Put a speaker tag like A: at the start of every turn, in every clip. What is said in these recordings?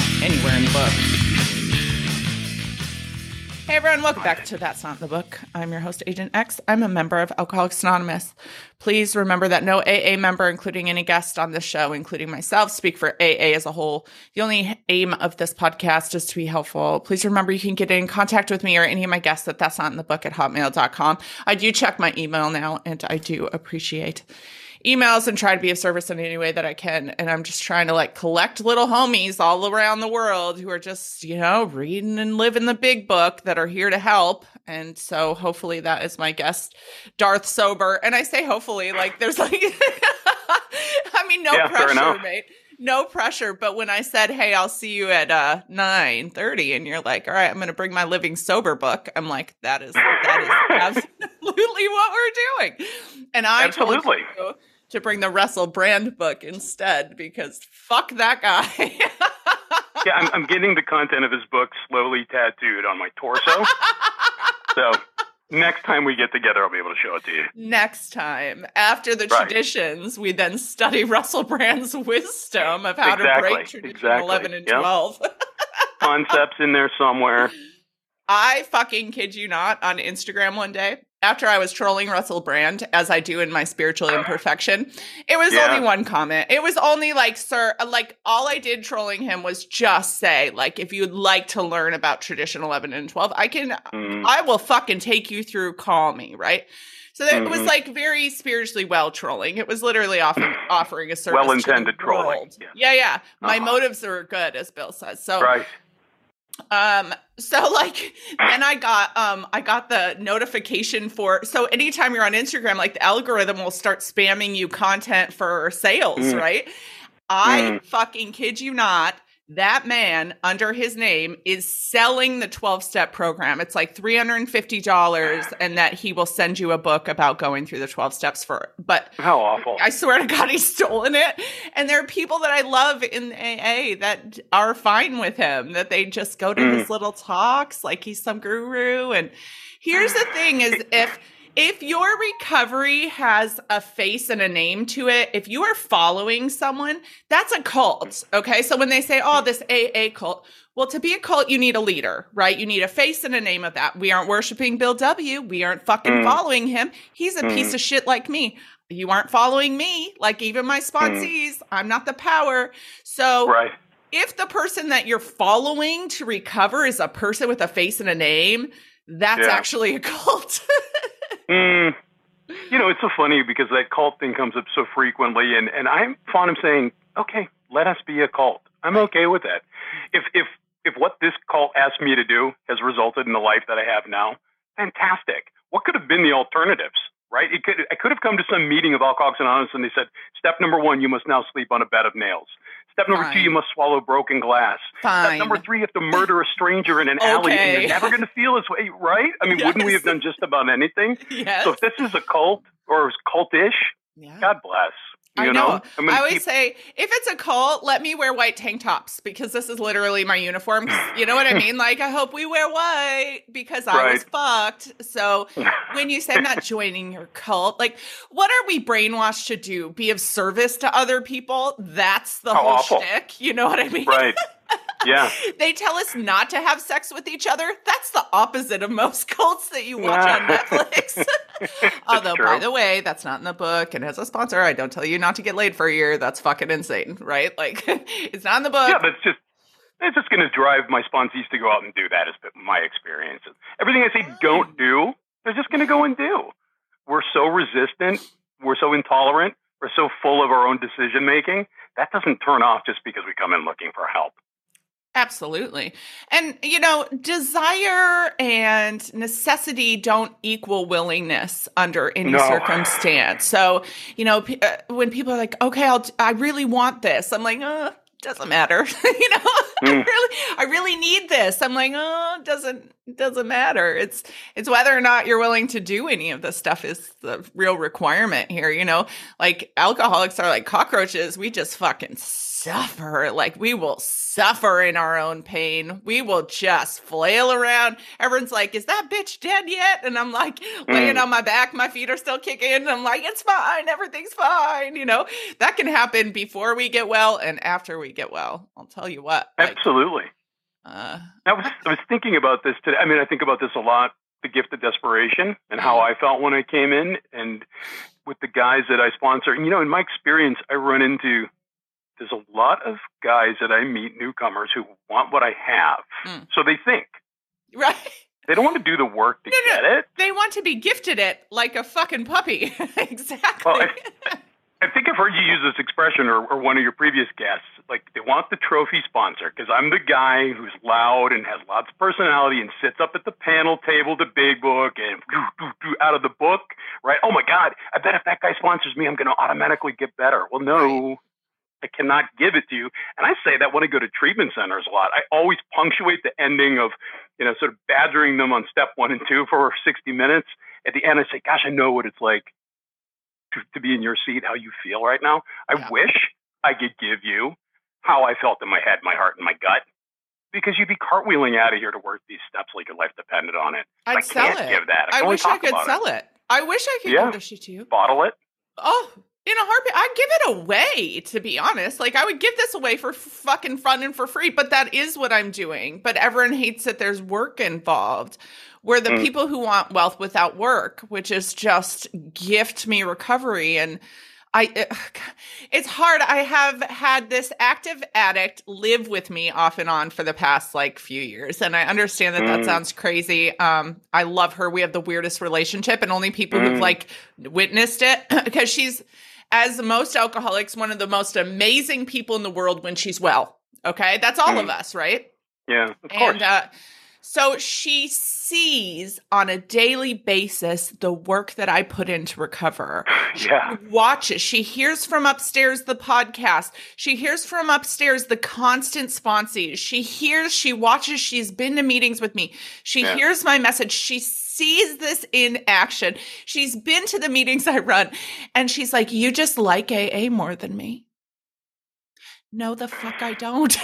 A: not anywhere in the book. Hey everyone, welcome back to That's Not in the Book. I'm your host, Agent X. I'm a member of Alcoholics Anonymous. Please remember that no AA member, including any guest on this show, including myself, speak for AA as a whole. The only aim of this podcast is to be helpful. Please remember you can get in contact with me or any of my guests at That's Not in the Book at hotmail.com. I do check my email now and I do appreciate emails and try to be of service in any way that I can. And I'm just trying to like collect little homies all around the world who are just, you know, reading and living the big book that are here to help. And so hopefully that is my guest, Darth Sober. And I say hopefully, like there's like, I mean, no
B: Yeah,
A: pressure, mate. No pressure. But when I said, hey, I'll see you at uh 9 30, and you're like, all right, I'm going to bring my living sober book. I'm like, that is, that is absolutely what we're doing. And I told
B: Absolutely.
A: you to bring the Russell Brand book instead because fuck that guy.
B: Yeah, I'm, I'm getting the content of his book slowly tattooed on my torso. so next time we get together, I'll be able to show it to you.
A: Next time, after the
B: Right.
A: traditions, we then study Russell Brand's wisdom of how to break tradition
B: exactly.
A: 11 and
B: Yep.
A: 12.
B: Concepts in there somewhere.
A: I fucking kid you not on Instagram one day after I was trolling Russell Brand as I do in my spiritual imperfection. It was
B: Yeah.
A: only one comment. It was only like, sir, like all I did trolling him was just say, like, if you'd like to learn about tradition 11 and 12, I can,
B: Mm,
A: I will fucking take you through, call me, right? So that it was like very spiritually well trolling. It was literally offering offering a service.
B: Well-intended trolling, yeah.
A: Yeah, yeah. My
B: Uh-huh.
A: motives are good, as Bill says. So
B: right.
A: Um so like then i got um i got the notification for so anytime you're on instagram like the algorithm will start spamming you content for sales
B: Mm.
A: right i
B: Mm.
A: fucking kid you not that man under his name is selling the 12 step program it's like $350 and that he will send you a book about going through the 12 steps for but
B: How awful.
A: I swear to God, he's stolen it. And there are people that I love in AA that are fine with him, that they just go to
B: Mm.
A: his little talks like he's some guru. And here's the thing is if if your recovery has a face and a name to it, if you are following someone, that's a cult. Okay. So when they say, oh, this AA cult, well, to be a cult, you need a leader, right? You need a face and a name of that. We aren't worshiping Bill W. We aren't fucking
B: Mm.
A: following him. He's a
B: Mm.
A: piece of shit like me. You aren't following me, like even my sponsees. I'm not the power. So
B: right.
A: if the person that you're following to recover is a person with a face and a name, that's
B: Yeah.
A: actually a cult.
B: Mm, you know, it's so funny because that cult thing comes up so frequently, and and I'm fond of saying, okay, let us be a cult. I'm okay with that. If if if what this cult asked me to do has resulted in the life that I have now, fantastic. What could have been the alternatives? Right? It could I could have come to some meeting of Alcoholics Anonymous and they said, step number one, you must now sleep on a bed of nails. Step number two, you must swallow broken glass.
A: Fine.
B: Step number three, you have to murder a stranger in an alley, and you're never going to feel his way, right? I mean, wouldn't we have done just about anything?
A: yes.
B: So if this is a cult or is cultish,
A: yeah.
B: God bless. You
A: I know.
B: know, I'm gonna
A: I always
B: keep-
A: say, if it's a cult, let me wear white tank tops because this is literally my uniform. You know what I mean? Like, I hope we wear white because I was fucked. So when you say I'm not joining your cult, like, what are we brainwashed to do? Be of service to other people? That's the
B: How
A: whole
B: awful.
A: shtick. You know what I mean?
B: right. Yeah.
A: They tell us not to have sex with each other. That's the opposite of most cults that you watch on Netflix. Although,
B: true.
A: by the way, that's not in the book. And as a sponsor, I don't tell you not to get laid for a year. That's fucking insane, right? Like, it's not in the book.
B: Yeah, but it's just it's just going to drive my sponsees to go out and do that. Is my experience. Everything I say oh, don't do, they're just going to go and do. We're so resistant. We're so intolerant. We're so full of our own decision making. That doesn't turn off just because we come in looking for help.
A: Absolutely. And, you know, desire and necessity don't equal willingness under any
B: No.
A: circumstance. So, you know, p- uh, when people are like, okay, I'll, I really want this, I'm like, uh, doesn't matter. you know, I
B: Mm.
A: really, I really need this. I'm like, oh, it doesn't, doesn't matter. It's, it's whether or not you're willing to do any of this stuff is the real requirement here. You know, like alcoholics are like cockroaches. We just fucking suffer. Like we will suffer in our own pain. We will just flail around. Everyone's like, "Is that bitch dead yet?" And I'm like, laying
B: Mm.
A: on my back, my feet are still kicking. And I'm like, "It's fine. Everything's fine." You know, that can happen before we get well and after we get well. I'll tell you what. Like,
B: Absolutely.
A: uh,
B: I was I was thinking about this today. I mean, I think about this a lot. The gift of desperation and how I felt when I came in, and with the guys that I sponsor. And you know, in my experience, I run into there's a lot of guys that I meet, newcomers who want what I have,
A: Mm.
B: so they think
A: right.
B: they don't want to do the work to
A: No, no.
B: get it.
A: They want to be gifted it like a fucking puppy. exactly.
B: Well, I think I've heard you use this expression, or, or one of your previous guests. Like they want the trophy sponsor because I'm the guy who's loud and has lots of personality and sits up at the panel table, the big book, and out of the book. Right? Oh my God! I bet if that guy sponsors me, I'm going to automatically get better. Well, no. I cannot give it to you. And I say that when I go to treatment centers a lot. I always punctuate the ending of, you know, sort of badgering them on step one and two for 60 minutes. At the end, I say, gosh, I know what it's like to, to be in your seat, how you feel right now. I
A: Yeah.
B: wish I could give you how I felt in my head, my heart, and my gut. Because you'd be cartwheeling out of here to work these steps like your life depended on it.
A: I'd
B: I
A: sell
B: can't
A: it.
B: give that. I,
A: I wish I could sell it. I wish I could
B: Yeah.
A: give the shit to you.
B: Bottle it.
A: Oh, in a heartbeat, I'd give it away. To be honest, like I would give this away for f- fucking fun and for free. But that is what I'm doing. But everyone hates that there's work involved. Where the
B: Mm.
A: people who want wealth without work, which is just gift me recovery and. I it's hard. I have had this active addict live with me off and on for the past like few years and I understand that that
B: Mm.
A: sounds crazy. Um I love her. We have the weirdest relationship and only people who've
B: Mm.
A: like witnessed it because she's as most alcoholics one of the most amazing people in the world when she's well. Okay? That's all of us, right?
B: Yeah, of course.
A: And uh, so she sees on a daily basis the work that I put in to recover.
B: yeah.
A: Watches. She hears from upstairs the podcast. She hears from upstairs the constant sponsees. She hears, she watches, she's been to meetings with me. She
B: Yeah.
A: hears my message. She sees this in action. She's been to the meetings I run and she's like, You just like AA more than me. No, the fuck I don't.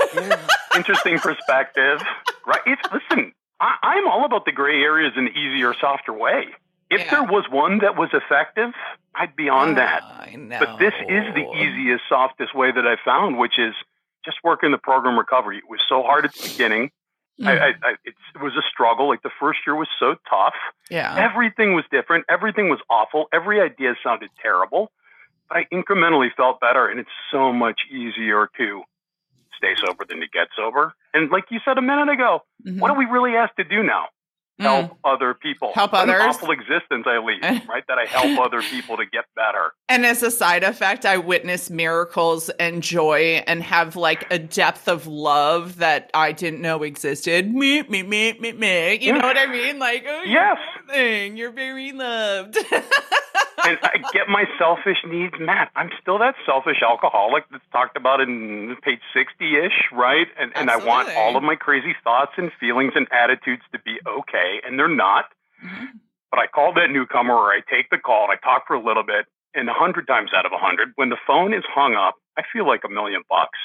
B: Interesting perspective. Right. It's, listen, I, I'm all about the gray areas in the easier, softer way. If
A: Yeah.
B: there was one that was effective, I'd be on oh, that.
A: I know.
B: But this is the easiest, softest way that I found, which is just working the program recovery. It was so hard at the beginning.
A: Mm,
B: I, I, it was a struggle. Like the first year was so tough.
A: yeah.
B: Everything was different. Everything was awful. Every idea sounded terrible. But I incrementally felt better, and it's so much easier to stay sober than to get sober. And like you said a minute ago,
A: Mhm.
B: what are we really asked to do now? Help
A: Mm.
B: other people.
A: Help
B: What
A: others.
B: An awful existence I lead, right? That I help other people to get better.
A: And as a side effect, I witness miracles and joy and have like a depth of love that I didn't know existed. Me, me, me, me, me. You know what I mean? Like, oh, you're
B: Yes.
A: amazing. You're very loved.
B: and I get my selfish needs met. I'm still that selfish alcoholic that's talked about in page 60 ish, right? And, and I want all of my crazy thoughts and feelings and attitudes to be okay, and they're not.
A: Mhm.
B: But I call that newcomer or I take the call and I talk for a little bit. And a hundred times out of a hundred, when the phone is hung up, I feel like a million bucks.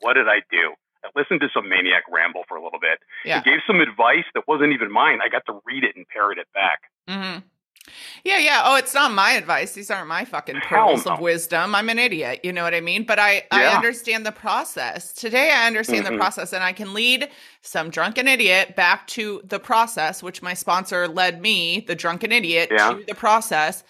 B: What did I do? I listened to some maniac ramble for a little bit.
A: Yeah.
B: He gave some advice that wasn't even mine. I got to read it and parrot it back.
A: hmm Yeah, yeah. Oh, it's not my advice. These aren't my fucking pearls
B: no.
A: of wisdom. I'm an idiot. You know what I mean? But I, I understand the process. Today, I understand the
B: Mhm.
A: process, and I can lead some drunken idiot back to the process, which my sponsor led me, the drunken idiot,
B: Yeah.
A: to the process.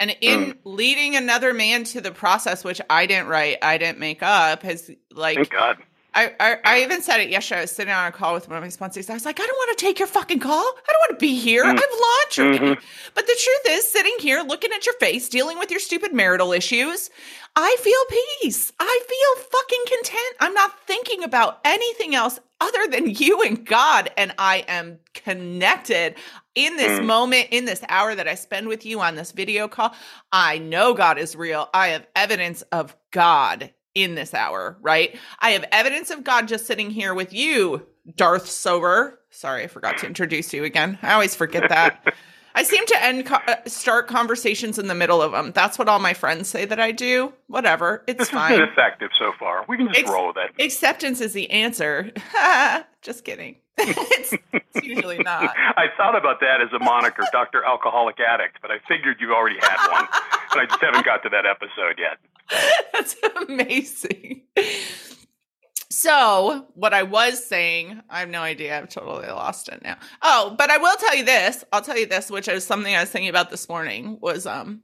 A: And in leading another man to the process, which I didn't write, I didn't make up, has like
B: Thank God.
A: I, I, I even said it yesterday. I was sitting on a call with one of my sponsors. I was like, I don't want to take your fucking call. I don't want to be here.
B: Mm.
A: I've laundry.
B: Mhm.
A: But the truth is, sitting here looking at your face, dealing with your stupid marital issues, I feel peace. I feel fucking content. I'm not thinking about anything else other than you and God. And I am connected in this
B: Mm.
A: moment, in this hour that I spend with you on this video call. I know God is real. I have evidence of God in this hour, right? I have evidence of God just sitting here with you, Darth Sober. Sorry, I forgot to introduce you again. I always forget that. I seem to end co- uh, start conversations in the middle of them. That's what all my friends say that I do. Whatever, it's
B: This
A: fine.
B: been effective so far. We can just
A: Ex-
B: roll with it.
A: Acceptance is the answer. just kidding. it's, it's usually not.
B: I thought about that as a moniker, Dr. Alcoholic Addict, but I figured you already had one. and I just haven't got to that episode yet.
A: That's amazing. So, what I was saying, I have no idea. I've totally lost it now. Oh, but I will tell you this. I'll tell you this, which is something I was thinking about this morning was um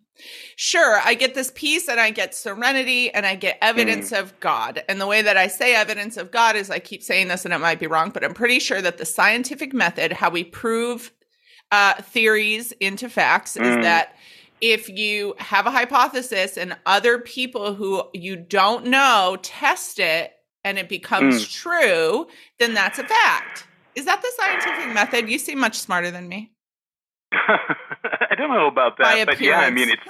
A: sure, I get this peace and I get serenity and I get evidence of God. And the way that I say evidence of God is I keep saying this and it might be wrong, but I'm pretty sure that the scientific method, how we prove uh, theories into facts, is
B: Mm.
A: that if you have a hypothesis and other people who you don't know test it and it becomes true, then that's a fact. Is that the scientific method? You seem much smarter than me.
B: I don't know about that, but yeah, I mean, it's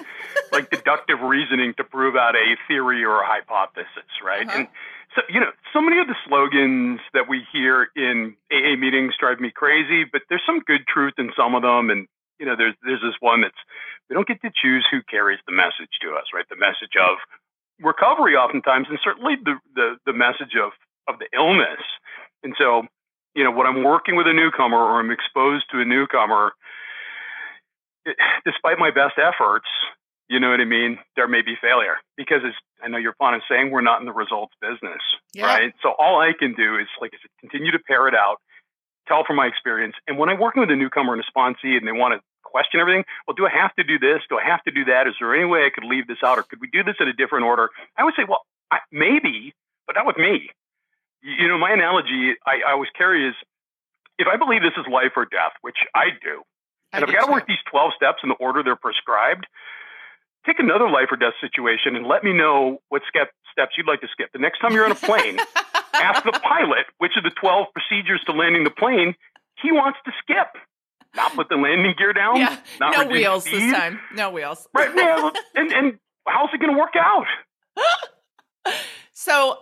B: like deductive reasoning to prove out a theory or a hypothesis, right?
A: Uh-huh.
B: And so, you know, so many of the slogans that we hear in AA meetings drive me crazy, but there's some good truth in some of them. And, you know, there's, there's this one that's, we don't get to choose who carries the message to us, right? The message of recovery oftentimes, and certainly the, the, the message of, of the illness. And so, you know, when I'm working with a newcomer or I'm exposed to a newcomer, it, despite my best efforts, you know what I mean, there may be failure because as I know your fond is saying, we're not in the results business,
A: Yeah.
B: right? So all I can do is, like I said, continue to pair it out, tell from my experience. And when I'm working with a newcomer and a sponsee and they want to question everything, well, do I have to do this? Do I have to do that? Is there any way I could leave this out or could we do this in a different order? I would say, well, I, maybe, but not with me. You know, my analogy I, I always carry is if I believe this is life or death, which I do, and I've got to work these 12 steps in the order they're prescribed. Take another life or death situation and let me know what skep- steps you'd like to skip. The next time you're on a plane, ask the pilot which of the 12 procedures to landing the plane he wants to skip. Not put the landing gear down.
A: yeah, no wheels
B: speed.
A: this time. No wheels.
B: Right. Yeah, and, and how's it going to work out?
A: So,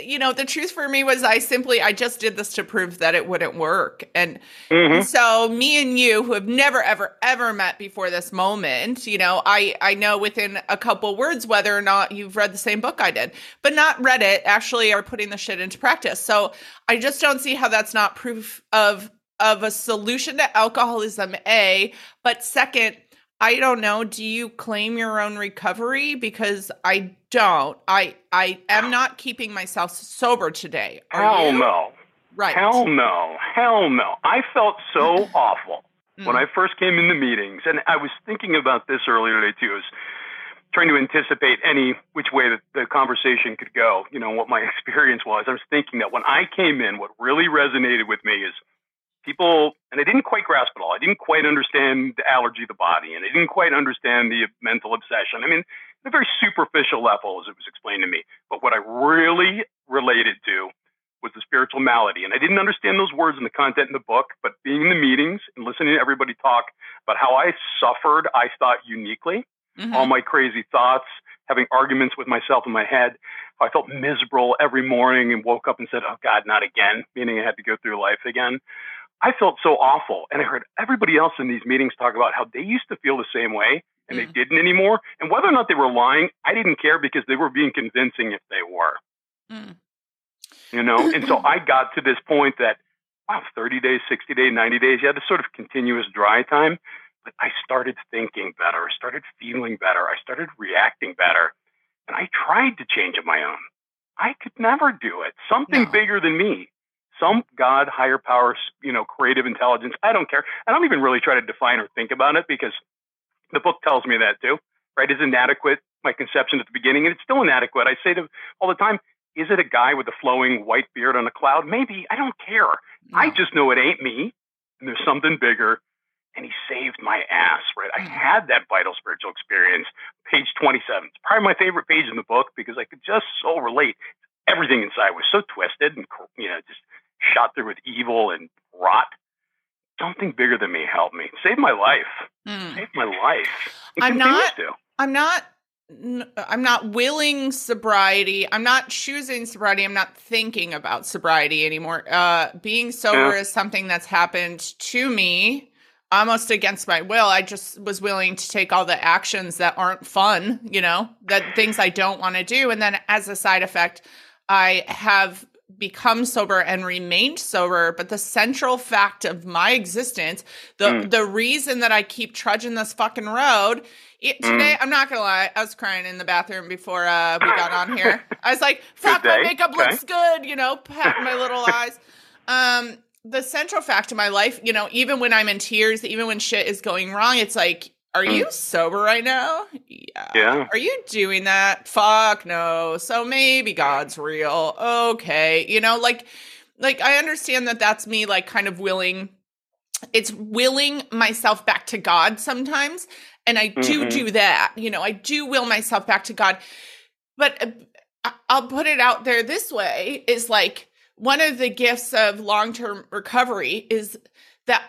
A: you know, the truth for me was I simply I just did this to prove that it wouldn't work. And
B: Mhm.
A: so me and you who have never ever ever met before this moment, you know, I I know within a couple words whether or not you've read the same book I did, but not read it, actually are putting the shit into practice. So, I just don't see how that's not proof of of a solution to alcoholism A, but second, I don't know. Do you claim your own recovery? Because I don't. I I am not keeping myself sober today. Are
B: Hell
A: you?
B: no.
A: Right.
B: Hell no. Hell no. I felt so awful when
A: Mm.
B: I first came into meetings, and I was thinking about this earlier today too. I was trying to anticipate any which way that the conversation could go. You know what my experience was. I was thinking that when I came in, what really resonated with me is people, and I didn't quite grasp it all. I didn't quite understand the allergy of the body, and I didn't quite understand the mental obsession. I mean, at a very superficial level, as it was explained to me. But what I really related to was the spiritual malady. And I didn't understand those words in the content in the book, but being in the meetings and listening to everybody talk about how I suffered, I thought uniquely,
A: Mhm.
B: all my crazy thoughts, having arguments with myself in my head, how I felt miserable every morning and woke up and said, Oh God, not again, meaning I had to go through life again. I felt so awful. And I heard everybody else in these meetings talk about how they used to feel the same way and they didn't anymore. And whether or not they were lying, I didn't care because they were being convincing if they were
A: Mm.
B: you know and so i got to this point that wow 30 days 60 days 90 days you had this sort of continuous dry time but i started thinking better i started feeling better i started reacting better and i tried to change it my own i could never do it something
A: No.
B: bigger than me some god higher power you know creative intelligence i don't care i don't even really try to define or think about it because the book tells me that too right is inadequate my conception at the beginning and it's still inadequate i say to all the time is it a guy with a flowing white beard on a cloud? Maybe. I don't care. I just know it ain't me. And there's something bigger. And he saved my ass, right? I
A: Mm.
B: had that vital spiritual experience. Page 27. It's probably my favorite page in the book because I could just so relate. Everything inside was so twisted and, you know, just shot through with evil and rot. Something bigger than me helped me. Save my life.
A: Mm.
B: Saved my life. It
A: I'm not-
B: to.
A: I'm not I'm not willing sobriety. I'm not choosing sobriety. I'm not thinking about sobriety anymore. Uh being sober
B: Yeah.
A: is something that's happened to me almost against my will. I just was willing to take all the actions that aren't fun, you know, that things I don't want to do. And then as a side effect, I have become sober and remained sober but the central fact of my existence the mm. the reason that i keep trudging this fucking road it, mm. today mm. i'm not gonna lie i was crying in the bathroom before uh, we got on here i was like fuck my makeup okay. looks good you know pat my little eyes um the central fact of my life you know even when i'm in tears even when shit is going wrong it's like are you mm. sober right now?
B: Yeah. Yeah.
A: Are you doing that? Fuck no. So maybe God's real. Okay. You know, like like I understand that that's me like kind of willing it's willing myself back to God sometimes and I do mm-hmm. do that. You know, I do will myself back to God. But uh, I'll put it out there this way is like one of the gifts of long-term recovery is that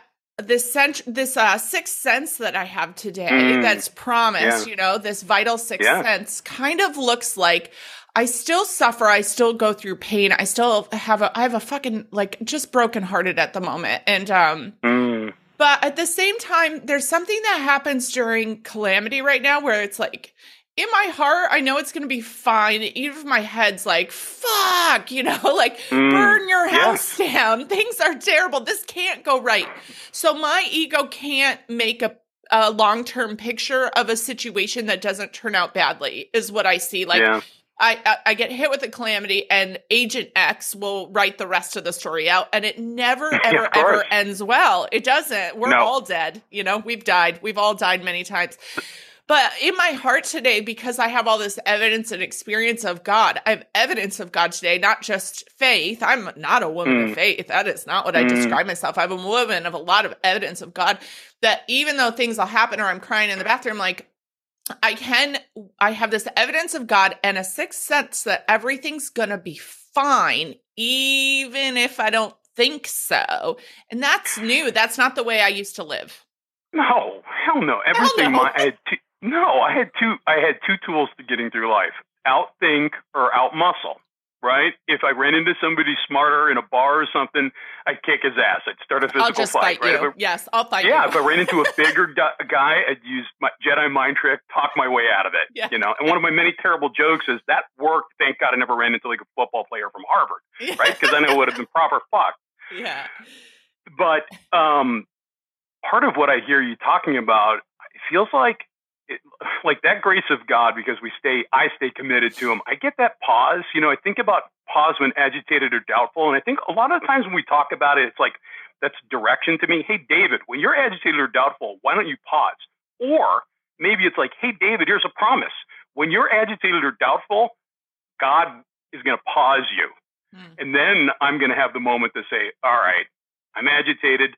A: this sent this uh sixth sense that I have today mm. that's promised, yeah. you know, this vital sixth yeah. sense kind of looks like I still suffer, I still go through pain, I still have a I have a fucking like just broken hearted at the moment. And um mm. but at the same time, there's something that happens during calamity right now where it's like in my heart, I know it's going to be fine. Even if my head's like, fuck, you know, like mm, burn your house yeah. down. Things are terrible. This can't go right. So my ego can't make a, a long term picture of a situation that doesn't turn out badly, is what I see. Like, yeah. I, I, I get hit with a calamity, and Agent X will write the rest of the story out, and it never, ever, ever ends well. It doesn't. We're no. all dead. You know, we've died. We've all died many times. But in my heart today, because I have all this evidence and experience of God, I have evidence of God today, not just faith. I'm not a woman mm. of faith. That is not what I mm. describe myself. I'm a woman of a lot of evidence of God that even though things will happen or I'm crying in the bathroom, like I can, I have this evidence of God and a sixth sense that everything's going to be fine, even if I don't think so. And that's new. That's not the way I used to live.
B: No, hell no. Everything hell no. my I no, I had two I had two tools to getting through life. Outthink or outmuscle. Right? If I ran into somebody smarter in a bar or something, I'd kick his ass. I'd start a physical
A: I'll just
B: fight.
A: fight
B: right?
A: you. I, yes, I'll fight
B: yeah,
A: you.
B: if I ran into a bigger guy, I'd use my Jedi mind trick, talk my way out of it. Yeah. You know, and one of my many terrible jokes is that worked. Thank God I never ran into like a football player from Harvard, right? Because then it would have been proper fuck.
A: Yeah.
B: But um, part of what I hear you talking about feels like it, like that grace of God because we stay I stay committed to him. I get that pause. You know, I think about pause when agitated or doubtful and I think a lot of times when we talk about it it's like that's direction to me. Hey David, when you're agitated or doubtful, why don't you pause? Or maybe it's like, "Hey David, here's a promise. When you're agitated or doubtful, God is going to pause you." Hmm. And then I'm going to have the moment to say, "All right, I'm agitated.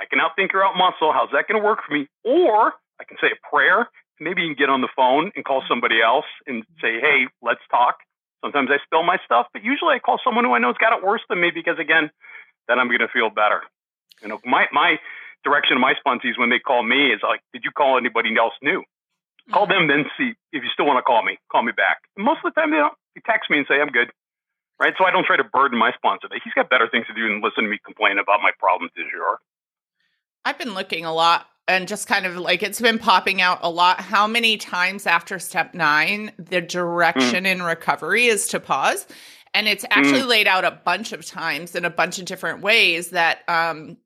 B: I can outthink or outmuscle. How's that going to work for me? Or I can say a prayer. Maybe you can get on the phone and call somebody else and say, hey, let's talk. Sometimes I spill my stuff, but usually I call someone who I know's got it worse than me because, again, then I'm going to feel better. You know, my, my direction of my sponsees when they call me is like, did you call anybody else new? Call them, then see if you still want to call me. Call me back. And most of the time, they don't. They text me and say, I'm good right? So I don't try to burden my sponsor. He's got better things to do than listen to me complain about my problems du jour.
A: I've been looking a lot and just kind of like it's been popping out a lot. How many times after step nine, the direction mm. in recovery is to pause? And it's actually mm. laid out a bunch of times in a bunch of different ways that, um,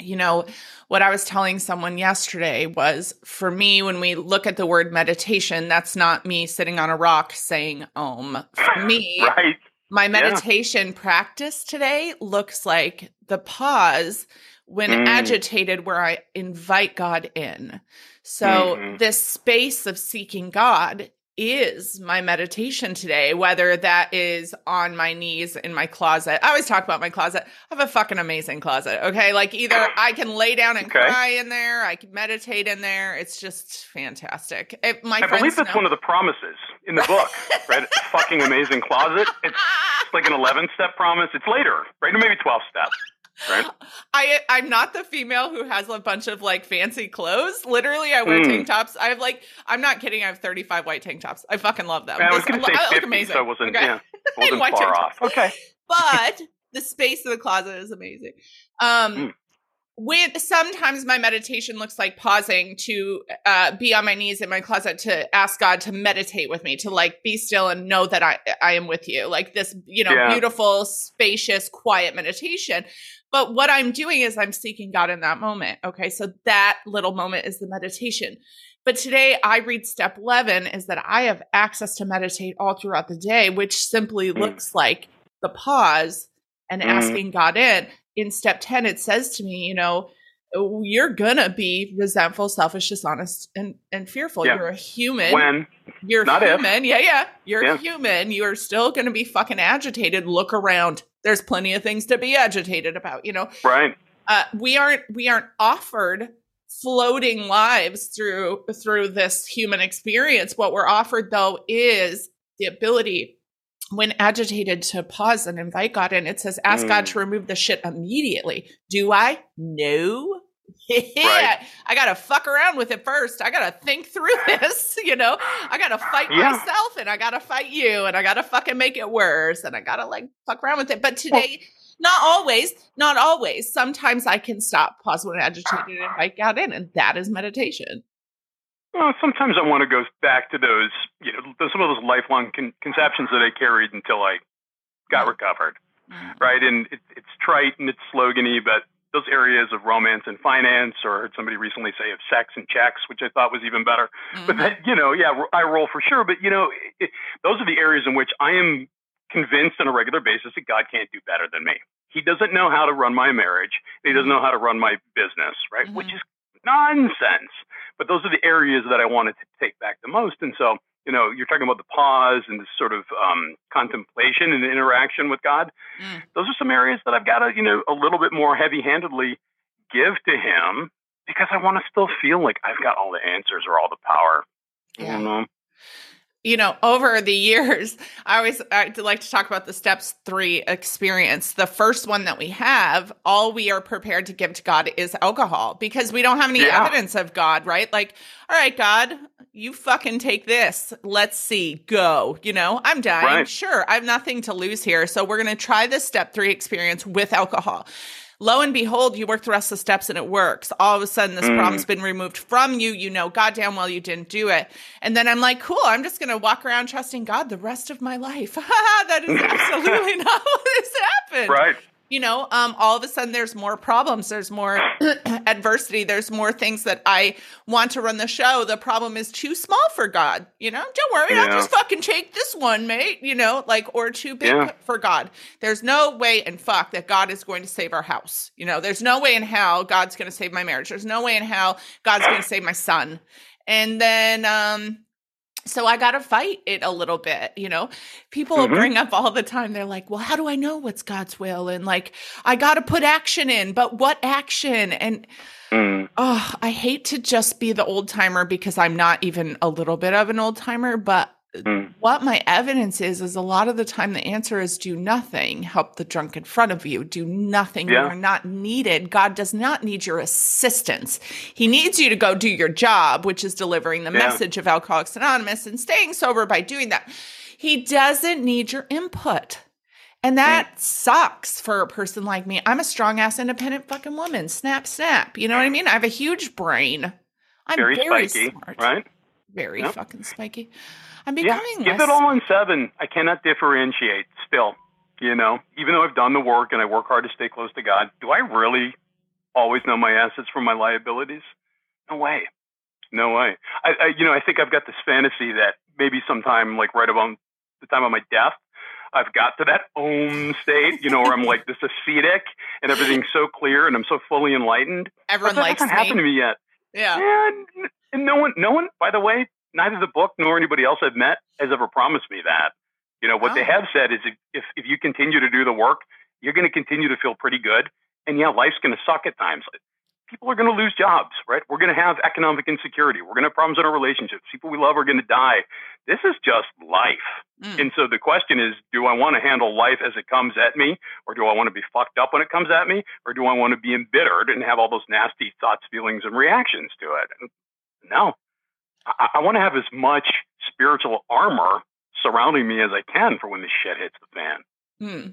A: you know, what I was telling someone yesterday was for me, when we look at the word meditation, that's not me sitting on a rock saying om. For me,
B: right.
A: my meditation yeah. practice today looks like the pause when mm. agitated where I invite God in. So mm-hmm. this space of seeking God is my meditation today, whether that is on my knees in my closet. I always talk about my closet. I have a fucking amazing closet. Okay. Like either I can lay down and okay. cry in there, I can meditate in there. It's just fantastic. It, my
B: I believe that's know. one of the promises in the book, right? It's fucking amazing closet. It's like an 11 step promise. It's later, right? Or maybe 12 steps. Right?
A: I I'm not the female who has a bunch of like fancy clothes. Literally, I wear mm. tank tops. I have like I'm not kidding. I have 35 white tank tops. I fucking love them.
B: I was going to say 50, amazing. so I wasn't okay. yeah, wasn't far off. Okay,
A: but the space of the closet is amazing. Um, mm. when sometimes my meditation looks like pausing to uh, be on my knees in my closet to ask God to meditate with me, to like be still and know that I I am with you, like this, you know,
B: Yeah.
A: beautiful, spacious, quiet meditation. But what I'm doing is I'm seeking God in that moment. Okay, so that little moment is the meditation. But today I read step 11 is that I have access to meditate all throughout the day, which simply
B: Mm.
A: looks like the pause and
B: Mm.
A: asking God in in step 10 it says to me you know you're gonna be resentful selfish dishonest and, and fearful
B: Yeah.
A: you're a human
B: When
A: you're
B: not if.
A: human yeah yeah you're
B: Yeah.
A: human you're still gonna be fucking agitated look around there's plenty of things to be agitated about you know?
B: Right?
A: uh, we aren't we aren't offered floating lives through through this human experience. What we're offered though is the ability when agitated to pause and invite god in. It says ask god
B: Mm.
A: to remove the shit immediately. Do i no yeah
B: Right.
A: i gotta fuck around with it first i gotta think through this you know i gotta fight
B: Yeah.
A: myself and i gotta fight you and i gotta fucking make it worse and i gotta like fuck around with it but today not always, not always. Sometimes I can stop, pause when agitated, and invite God in, and that is meditation.
B: Well, sometimes I want to go back to those, you know, some of those lifelong con- conceptions that I carried until I got
A: Mm.
B: recovered, right? And it, it's trite and it's slogany, but those areas of romance and finance, or I heard somebody recently say of sex and checks, which I thought was even better. But
A: Mhm.
B: that, you know, yeah, I roll for sure. But you know, it, those are the areas in which I am convinced on a regular basis that God can't do better than me. He doesn't know how to run my marriage. He doesn't know how to run my business, right? Which
A: Mhm.
B: is nonsense. But those are the areas that I wanted to take back the most. And so, you know, you're talking about the pause and this sort of um, contemplation and interaction with God.
A: Mm.
B: Those are some areas that I've got to, you know, a little bit more heavy-handedly give to Him because I want to still feel like I've got all the answers or all the power.
A: Yeah.
B: don't know.
A: You know, over the years, I always I like to talk about the steps three experience. The first one that we have, all we are prepared to give to God is alcohol because we don't have any
B: Yeah.
A: evidence of God, right? Like, all right, God, you fucking take this. Let's see, go. You know, I'm dying.
B: Right.
A: Sure, I have nothing to lose here. So we're going to try this step three experience with alcohol. Lo and behold, you work the rest of the steps and it works. All of a sudden, this
B: Mm.
A: problem's been removed from you. You know goddamn well you didn't do it. And then I'm like, cool, I'm just going to walk around trusting God the rest of my life. that is absolutely not what has happened.
B: Right.
A: You know, um, all of a sudden there's more problems, there's more adversity, there's more things that I want to run the show. The problem is too small for God. You know, don't worry, I'll just fucking take this one, mate. You know, like, or too big
B: Yeah.
A: for God. There's no way in fuck that God is going to save our house. You know, there's no way in hell God's going to save my marriage. There's no way in hell God's going to save my son. And then, um, so I got to fight it a little bit, you know. People
B: Mhm.
A: bring up all the time. They're like, "Well, how do I know what's God's will?" And like, I got to put action in, but what action? And
B: Mm.
A: oh, I hate to just be the old timer because I'm not even a little bit of an old timer, but
B: Mm.
A: what my evidence is is a lot of the time the answer is do nothing. Help the drunk in front of you. Do nothing.
B: Yeah.
A: you are not needed. God does not need your assistance. He needs you to go do your job which is delivering the
B: Yeah.
A: message of alcoholics anonymous and staying sober by doing that. He doesn't need your input. And that sucks for a person like me. I'm a strong ass independent fucking woman. Snap snap. You know what i mean? I have a huge brain. I'm
B: Very,
A: very,
B: spiky,
A: smart.
B: right?
A: very
B: Yep.
A: fucking spiky i'm
B: Yeah,
A: becoming
B: give
A: less
B: it all in seven. I cannot differentiate still. You know, even though I've done the work and I work hard to stay close to God, do I really always know my assets from my liabilities? No way. No way. I, I you know, I think I've got this fantasy that maybe sometime, like right about the time of my death, I've got to that om state, you know, where I'm like this ascetic and everything's so clear and I'm so fully enlightened.
A: everyone
B: that
A: likes
B: hasn't
A: me
B: happened to me yet.
A: yeah
B: And, and no one, no one, by the way, neither the book nor anybody else I've met has ever promised me that. You know, what they
A: Oh.
B: have said is if, if, you continue to do the work, you're going to continue to feel pretty good. And yeah, life's going to suck at times. People are going to lose jobs, right? We're going to have economic insecurity. We're going to have problems in our relationships. People we love are going to die. This is just life.
A: Mm.
B: And so the question is, do I want to handle life as it comes at me, or do I want to be fucked up when it comes at me, or do I want to be embittered and have all those nasty thoughts, feelings, and reactions to it? And no, I, I want to have as much spiritual armor surrounding me as I can for when this shit hits the fan.
A: Hmm.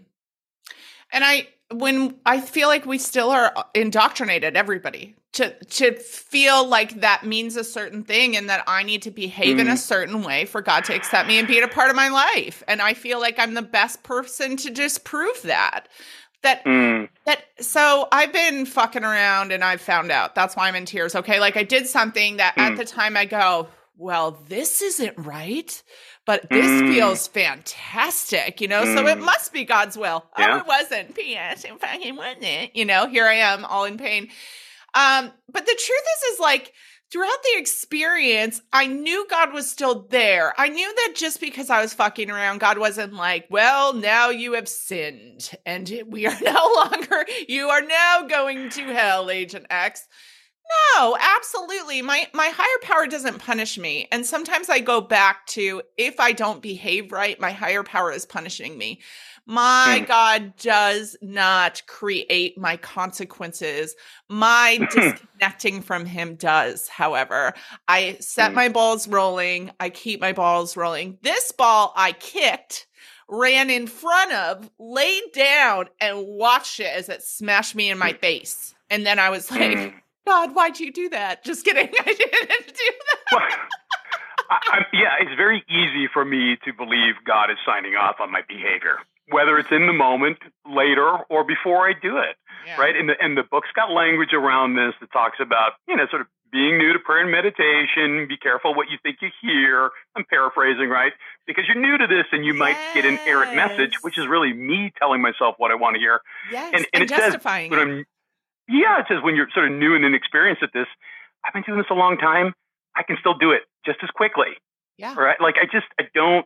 A: And I when I feel like we still are indoctrinated everybody to to feel like that means a certain thing and that I need to behave mm. in a mm. certain way for God to accept me and be a part of my life. And I feel like I'm the best person to disprove that. That mm. that so I've been fucking around and I've found out. That's why I'm in tears. Okay, like I did something that mm. at the time I go, well, this isn't right but this mm. feels fantastic, you know? So it mm. must be God's will. Oh, yeah. Oh, it wasn't. P.S. It fucking wasn't. You know, here I am all in pain. Um, but the truth is, is like throughout the experience, I knew God was still there. I knew that just because I was fucking around, God wasn't like, well, now you have sinned and we are no longer, you are now going to hell, Agent X. No, absolutely. My my higher power doesn't punish me. And sometimes I go back to if I don't behave right, my higher power is punishing me. My. God does not create my consequences. My disconnecting from him does, however. I set mm. my balls rolling. I keep my balls rolling. This ball I kicked, ran in front of, laid down, and watched it as it smashed me in my face. And then I was like, mm God, why'd you do that? Just kidding. I didn't do that.
B: I, I, yeah, it's very easy for me to believe God is signing off on my behavior, whether it's in the moment, later, or before I do it. Yeah. Right? And the, and the book's got language around this that talks about, you know, sort of being new to prayer and meditation. Be careful what you think you hear. I'm paraphrasing, right? Because you're new to this and you yes. might get an errant message, which is really me telling myself what I want to hear.
A: Yes. And, and, and it justifying
B: says, it. Yeah, it says when you're sort of new and inexperienced at this, I've been doing this a long time. I can still do it just as quickly.
A: Yeah.
B: Right. Like I just I don't.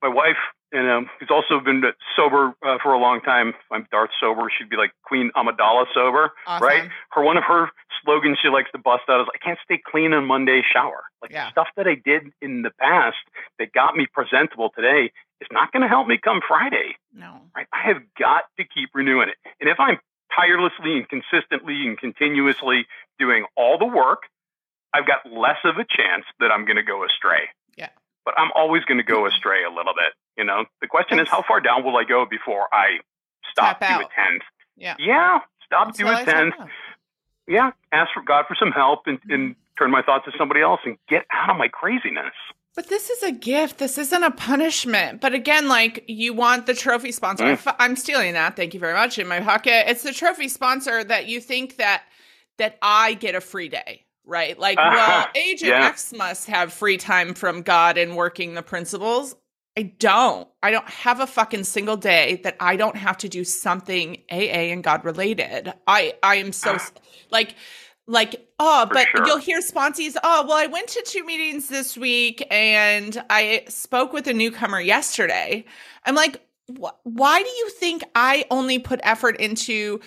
B: My wife, you know, who's also been sober uh, for a long time. I'm Darth sober. She'd be like Queen Amidala sober, awesome. right? Her one of her slogans she likes to bust out is "I can't stay clean on Monday shower." Like yeah. stuff that I did in the past that got me presentable today is not going to help me come Friday.
A: No.
B: Right. I have got to keep renewing it. And if I'm tirelessly and consistently and continuously doing all the work, I've got less of a chance that I'm going to go astray.
A: Yeah.
B: But I'm always going to go astray a little bit. You know, the question is, how far down will I go before I stop to attend?
A: Yeah.
B: Yeah. Stop to attend. Yeah. Ask for God for some help and, and turn my thoughts to somebody else and get out of my craziness.
A: But this is a gift. This isn't a punishment. But again, like you want the trophy sponsor. Mm. I'm stealing that. Thank you very much in my pocket. It's the trophy sponsor that you think that that I get a free day, right? Like, uh, well, Agent yeah. X must have free time from God and working the principles. I don't. I don't have a fucking single day that I don't have to do something AA and God related. I I am so like like oh For but sure. you'll hear sponsees oh well i went to two meetings this week and i spoke with a newcomer yesterday i'm like wh- why do you think i only put effort into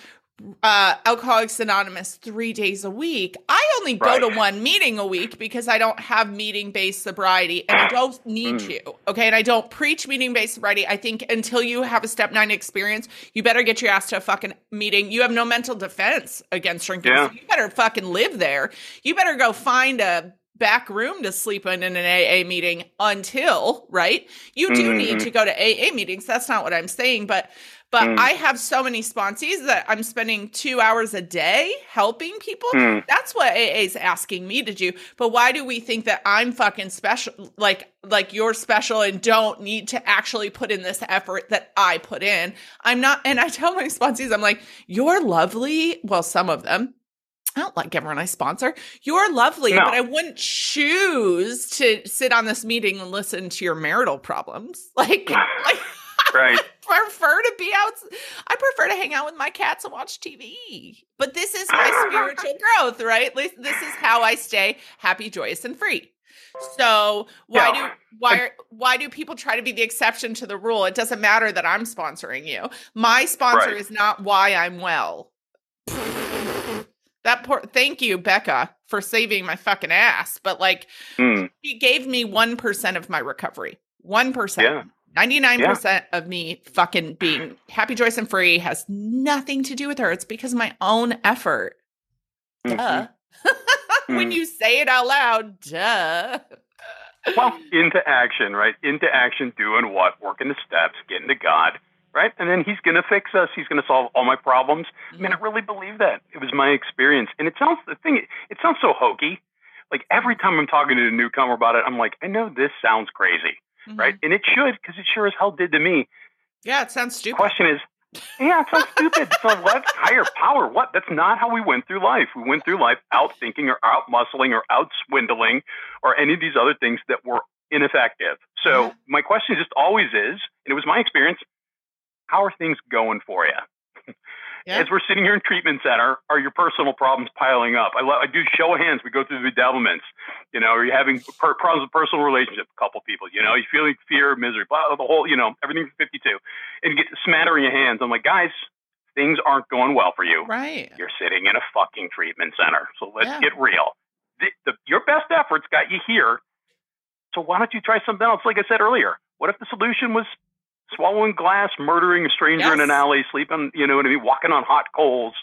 A: uh, Alcoholics Anonymous three days a week. I only go to one meeting a week because I don't have meeting based sobriety and I don't need mm. to. Okay. And I don't preach meeting based sobriety. I think until you have a step nine experience, you better get your ass to a fucking meeting. You have no mental defense against drinking. Yeah. So you better fucking live there. You better go find a back room to sleep in in an AA meeting until, right? You do mm-hmm. need to go to AA meetings. That's not what I'm saying, but but mm. I have so many sponsees that I'm spending two hours a day helping people. Mm. That's what AA is asking me to do. But why do we think that I'm fucking special, like like you're special and don't need to actually put in this effort that I put in? I'm not. And I tell my sponsees, I'm like, you're lovely. Well, some of them. I don't like everyone I sponsor. You're lovely, no. but I wouldn't choose to sit on this meeting and listen to your marital problems. Like, like
B: right.
A: I prefer to be out. I prefer to hang out with my cats and watch TV. But this is my spiritual growth, right? This is how I stay happy, joyous, and free. So why do why why do people try to be the exception to the rule? It doesn't matter that I'm sponsoring you. My sponsor right. is not why I'm well. That poor thank you, Becca, for saving my fucking ass. But like mm. she gave me one percent of my recovery. One percent. Yeah. 99% yeah. of me fucking being happy, joyous, and free has nothing to do with her. It's because of my own effort. Mm-hmm. Duh. when mm. you say it out loud, duh.
B: well, into action, right? Into action, doing what? Working the steps, getting to God, right? And then he's going to fix us. He's going to solve all my problems. I mean, I
A: Mm-hmm.
B: really believe that. It was my experience, and it sounds the thing. It sounds so hokey. Like every time I'm talking to a newcomer about it, I'm like, I know this sounds crazy,
A: Mhm.
B: right? And it should, because it sure as hell did to me.
A: Yeah, it sounds stupid.
B: Question is, yeah, it sounds stupid. So what? Higher power? What? That's not how we went through life. We went through life out thinking or out muscling or out swindling or any of these other things that were ineffective. So
A: Yeah.
B: my question just always is, and it was my experience, how are things going for you?
A: Yeah.
B: As we're sitting here in treatment center, are your personal problems piling up? I, lo- I do show of hands. We go through the bedevilments. You know, are you having per- problems with personal relationships? A couple people. You know, you feeling fear, misery, blah, the whole. You know, everything from 52, and you get smattering of hands. I'm like, guys, things aren't going well for you.
A: Right.
B: You're sitting in a fucking treatment center. So let's
A: Yeah.
B: get real. The, the, your best efforts got you here. So why don't you try something else? Like I said earlier, what if the solution was swallowing glass, murdering a stranger in an alley, sleeping, you know what I mean, walking on hot coals?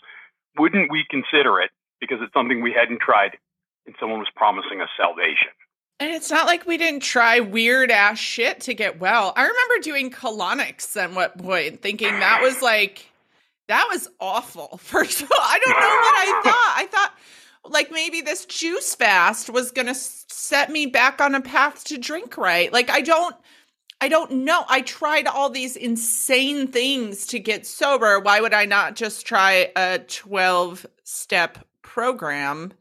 B: Wouldn't we consider it because it's something we hadn't tried and someone was promising us salvation?
A: And it's not like we didn't try weird ass shit to get well. I remember doing colonics at what point, thinking that was like that was awful. First of all, I don't know what I thought. I thought like maybe this juice fast was gonna set me back on a path to drink right. Like I don't. I don't know. I tried all these insane things to get sober. Why would I not just try a 12 step program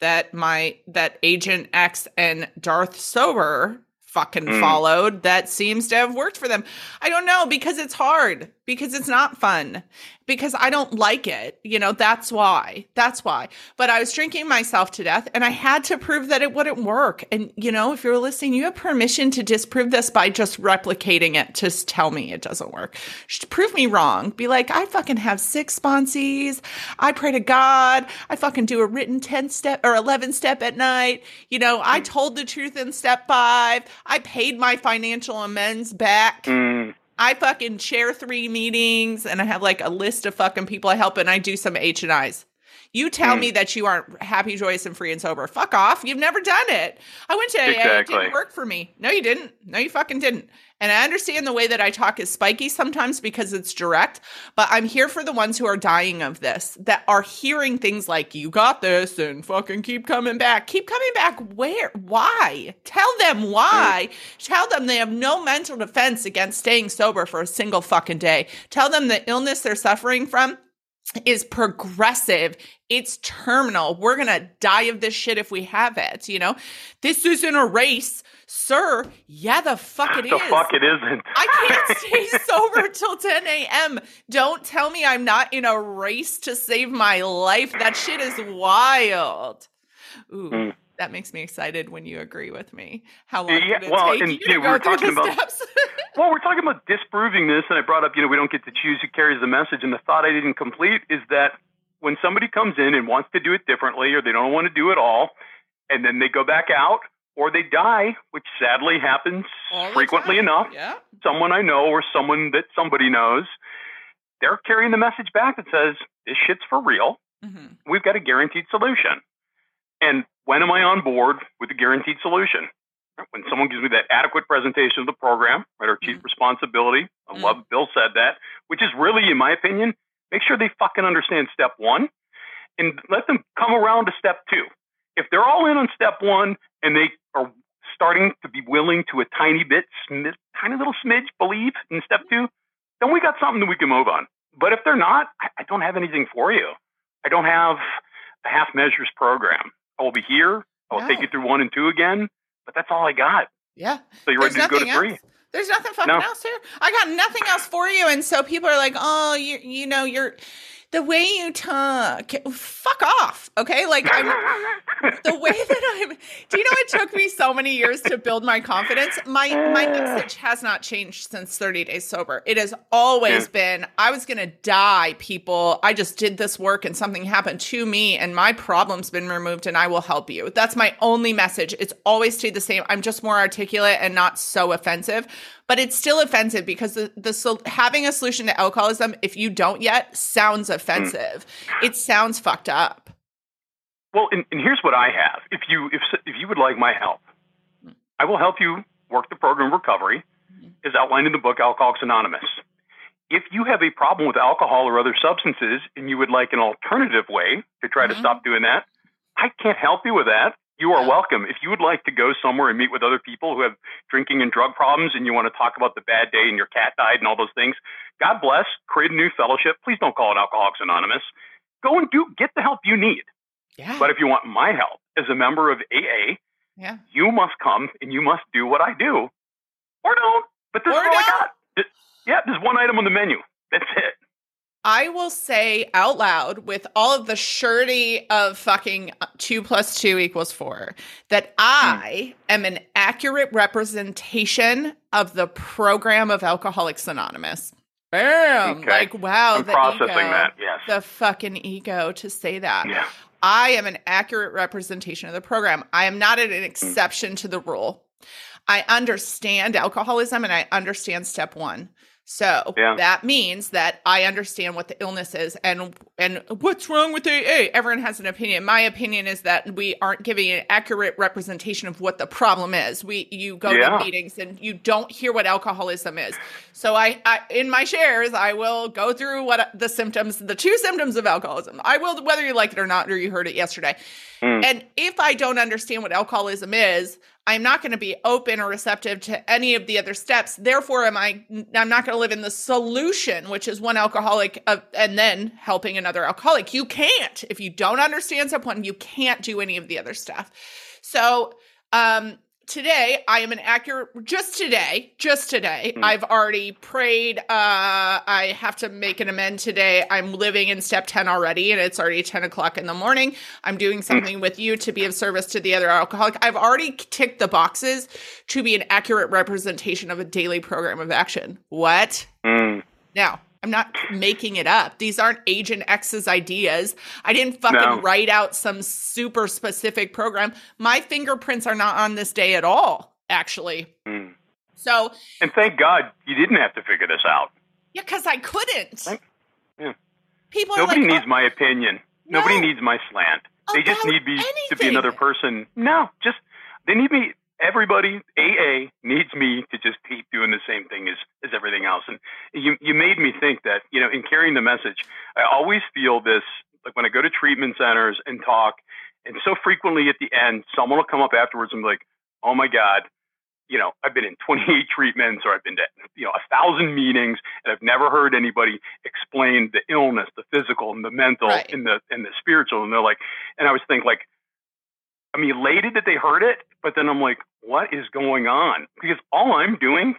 A: that my that Agent X and Darth Sober fucking
B: Mm.
A: followed that seems to have worked for them. I don't know because it's hard, because it's not fun, because I don't like it. You know, that's why. That's why. But I was drinking myself to death and I had to prove that it wouldn't work. And, you know, if you're listening, you have permission to disprove this by just replicating it. Just tell me it doesn't work. Just prove me wrong. Be like, I fucking have six sponsees. I pray to God. I fucking do a written 10 step or 11 step at night. You know, I told the truth in step five. I paid my financial amends back.
B: Mm,
A: I fucking chair three meetings and I have like a list of fucking people I help and I do some H and I's. You tell
B: Hmm.
A: me that you aren't happy, joyous, and free and sober. Fuck off. You've never done it. I went to AA. It didn't work for me. No, you didn't. No, you fucking didn't. And I understand the way that I talk is spiky sometimes because it's direct, but I'm here for the ones who are dying of this, that are hearing things like, you got this and fucking keep coming back. Keep coming back where? Why? Tell them why. Tell them they have no mental defense against staying sober for a single fucking day. Tell them the illness they're suffering from is progressive. It's terminal. We're going to die of this shit if we have it. You know, this isn't a race, sir. Yeah, the fuck it is.
B: the fuck it isn't.
A: I can't stay sober till 10 a.m. Don't tell me I'm not in a race to save my life. That shit is wild. Ooh,
B: Mm.
A: that makes me excited when you agree with me. How long
B: Yeah,
A: did it
B: well,
A: take
B: and,
A: you
B: you
A: to
B: know, we
A: go
B: were
A: through
B: talking
A: the
B: about-
A: steps?
B: Well, we're talking about disproving this, and I brought up, you know, we don't get to choose who carries the message. And the thought I didn't complete is that when somebody comes in and wants to do it differently, or they don't want to do it all, and then they go back out, or they die, which sadly happens
A: All
B: frequently enough,
A: Yeah.
B: someone I know or someone that somebody knows, they're carrying the message back that says, this shit's for real.
A: hmm
B: We've got a guaranteed solution. And when am I on board with a guaranteed solution? When someone gives me that adequate presentation of the program, right, our chief
A: Mhm.
B: responsibility, I
A: Mhm.
B: love Bill said that, which is really, in my opinion, make sure they fucking understand step one and let them come around to step two. If they're all in on step one and they are starting to be willing to a tiny bit, tiny little smidge believe in step two, then we got something that we can move on. But if they're not, I, I don't have anything for you. I don't have a half measures program. I will be here. I will take you through one and two again, but that's all I got.
A: Yeah.
B: So you're
A: There's
B: ready to go to
A: nothing
B: three.
A: There's nothing fucking
B: No.
A: else here. I got nothing else for you. And so people are like, oh, you you know, you're the way you talk. Fuck off. Okay. Like I'm the way that I'm do you know it took me so many years to build my confidence? My my message has not changed since 30 days sober. It has always been I was gonna die, people. I just did this work and something happened to me and my problem's been removed and I will help you. That's my only message. It's always stayed the same. I'm just more articulate and not so offensive. But it's still offensive because the, the having a solution to alcoholism, if you don't yet, sounds Mm. offensive. It sounds fucked up.
B: Well, and, and here's what I have. If you if if you would like my help, mm. I will help you work the program recovery, mm-hmm. as outlined in the book Alcoholics Anonymous. if you have a problem with alcohol or other substances and you would like an alternative way to try
A: Mhm.
B: to mm-hmm. stop doing that, I can't help you with that. You are welcome. If you would like to go somewhere and meet with other people who have drinking and drug problems and you want to talk about the bad day and your cat died and all those things, God bless, create a new fellowship. Please don't call it Alcoholics Anonymous. Go and do get the help you need.
A: Yeah.
B: But if you want my help as a member of AA,
A: yeah.
B: you must come and you must do what I do, or don't. But this
A: Or
B: is all I
A: don't.
B: got. Yeah, there's one item on the menu. That's it.
A: I will say out loud with all of the surety of fucking two plus two equals four that hmm. I am an accurate representation of the program of Alcoholics Anonymous. Bam!
B: Okay.
A: Like, wow,
B: I'm
A: the
B: processing
A: ego,
B: that. Yes.
A: The fucking ego to say that.
B: yeah.
A: I am an accurate representation of the program. I am not an exception to the rule. I understand alcoholism and I understand step one. So
B: Yeah.
A: that means that I understand what the illness is and and what's wrong with AA. Everyone has an opinion. My opinion is that we aren't giving an accurate representation of what the problem is. We you go
B: Yeah.
A: to meetings and you don't hear what alcoholism is. So I, I in my shares I will go through what the symptoms, the two symptoms of alcoholism. I will whether you like it or not or you heard it yesterday.
B: Mm.
A: And if I don't understand what alcoholism is, I'm not going to be open or receptive to any of the other steps. Therefore, am I? I'm not going to live in the solution, which is one alcoholic uh, and then helping another alcoholic. You can't if you don't understand someone. You can't do any of the other stuff. So, um, today I am an accurate. Just today, just today,
B: Hmm.
A: I've already prayed. Uh, I have to make an amend today. I'm living in step ten already, and it's already ten o'clock in the morning. I'm doing something with you to be of service to the other alcoholic. I've already ticked the boxes to be an accurate representation of a daily program of action. What?
B: Mm.
A: Now, I'm not making it up. These aren't Agent X's ideas. I didn't fucking
B: No.
A: write out some super specific program. My fingerprints are not on this day at all, actually.
B: Mm.
A: So,
B: And thank God you didn't have to figure this out.
A: yeah, because I couldn't.
B: Yeah.
A: People
B: Nobody
A: like,
B: needs
A: "Oh,
B: my opinion. Nobody needs my slant. They just need me to be another person. No, just they need me. Everybody, AA needs me to just keep doing the same thing as, as everything else. And you you made me think that you know in carrying the message, I always feel this like when I go to treatment centers and talk, and so frequently at the end, someone will come up afterwards and be like, "Oh my God." You know, I've been in 28 treatments, or I've been to you know a thousand meetings, and I've never heard anybody explain the illness, the physical, and the mental,
A: Right.
B: and the and the spiritual. And they're like, and I was thinking like, I'm elated that they heard it, but then I'm like, what is going on? Because all I'm doing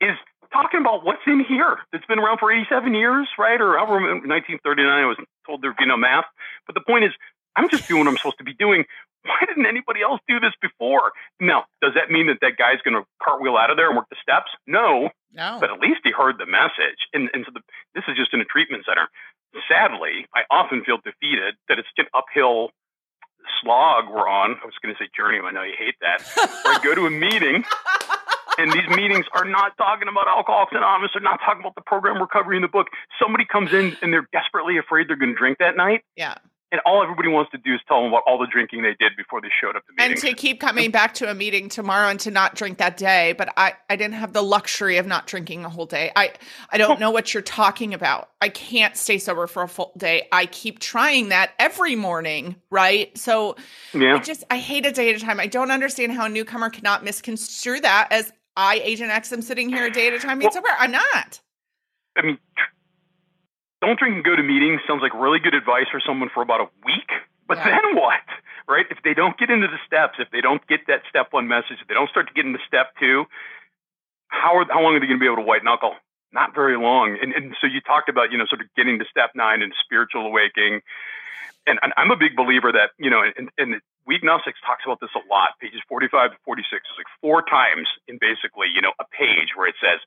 B: is talking about what's in here that's been around for 87 years, right? Or however, in 1939, I was told there'd be no math. But the point is, I'm just doing what I'm supposed to be doing. Why didn't anybody else do this before? Now, does that mean that that guy's going to cartwheel out of there and work the steps? No,
A: no.
B: but at least he heard the message. And, and so the, this is just in a treatment center. Sadly, I often feel defeated that it's an uphill slog we're on. I was going to say journey. I know you hate that. I go to a meeting, and these meetings are not talking about Alcoholics Anonymous. They're not talking about the program recovery in the book. Somebody comes in and they're desperately afraid they're going to drink that night.
A: yeah.
B: And all everybody wants to do is tell them about all the drinking they did before they showed up to
A: meeting.
B: And
A: to keep coming back to a meeting tomorrow and to not drink that day, but I, I didn't have the luxury of not drinking the whole day. I, I don't know what you're talking about. I can't stay sober for a full day. I keep trying that every morning, right? So
B: yeah.
A: I just I hate a day at a time. I don't understand how a newcomer cannot misconstrue that as I, Agent X, am sitting here a day at a time being
B: Well-
A: sober. I'm not.
B: I mean, don't drink and go to meetings sounds like really good advice for someone for about a week. But
A: Yeah.
B: then what? Right? If they don't get into the steps, if they don't get that step one message, if they don't start to get into step two, how are, how long are they going to be able to white knuckle? Not very long. And, and so you talked about, you know, sort of getting to step nine and spiritual awakening. And, and I'm a big believer that, you know, and, and We Agnostics talks about this a lot, pages 45 to 46. It's like four times in basically, you know, a page where it says,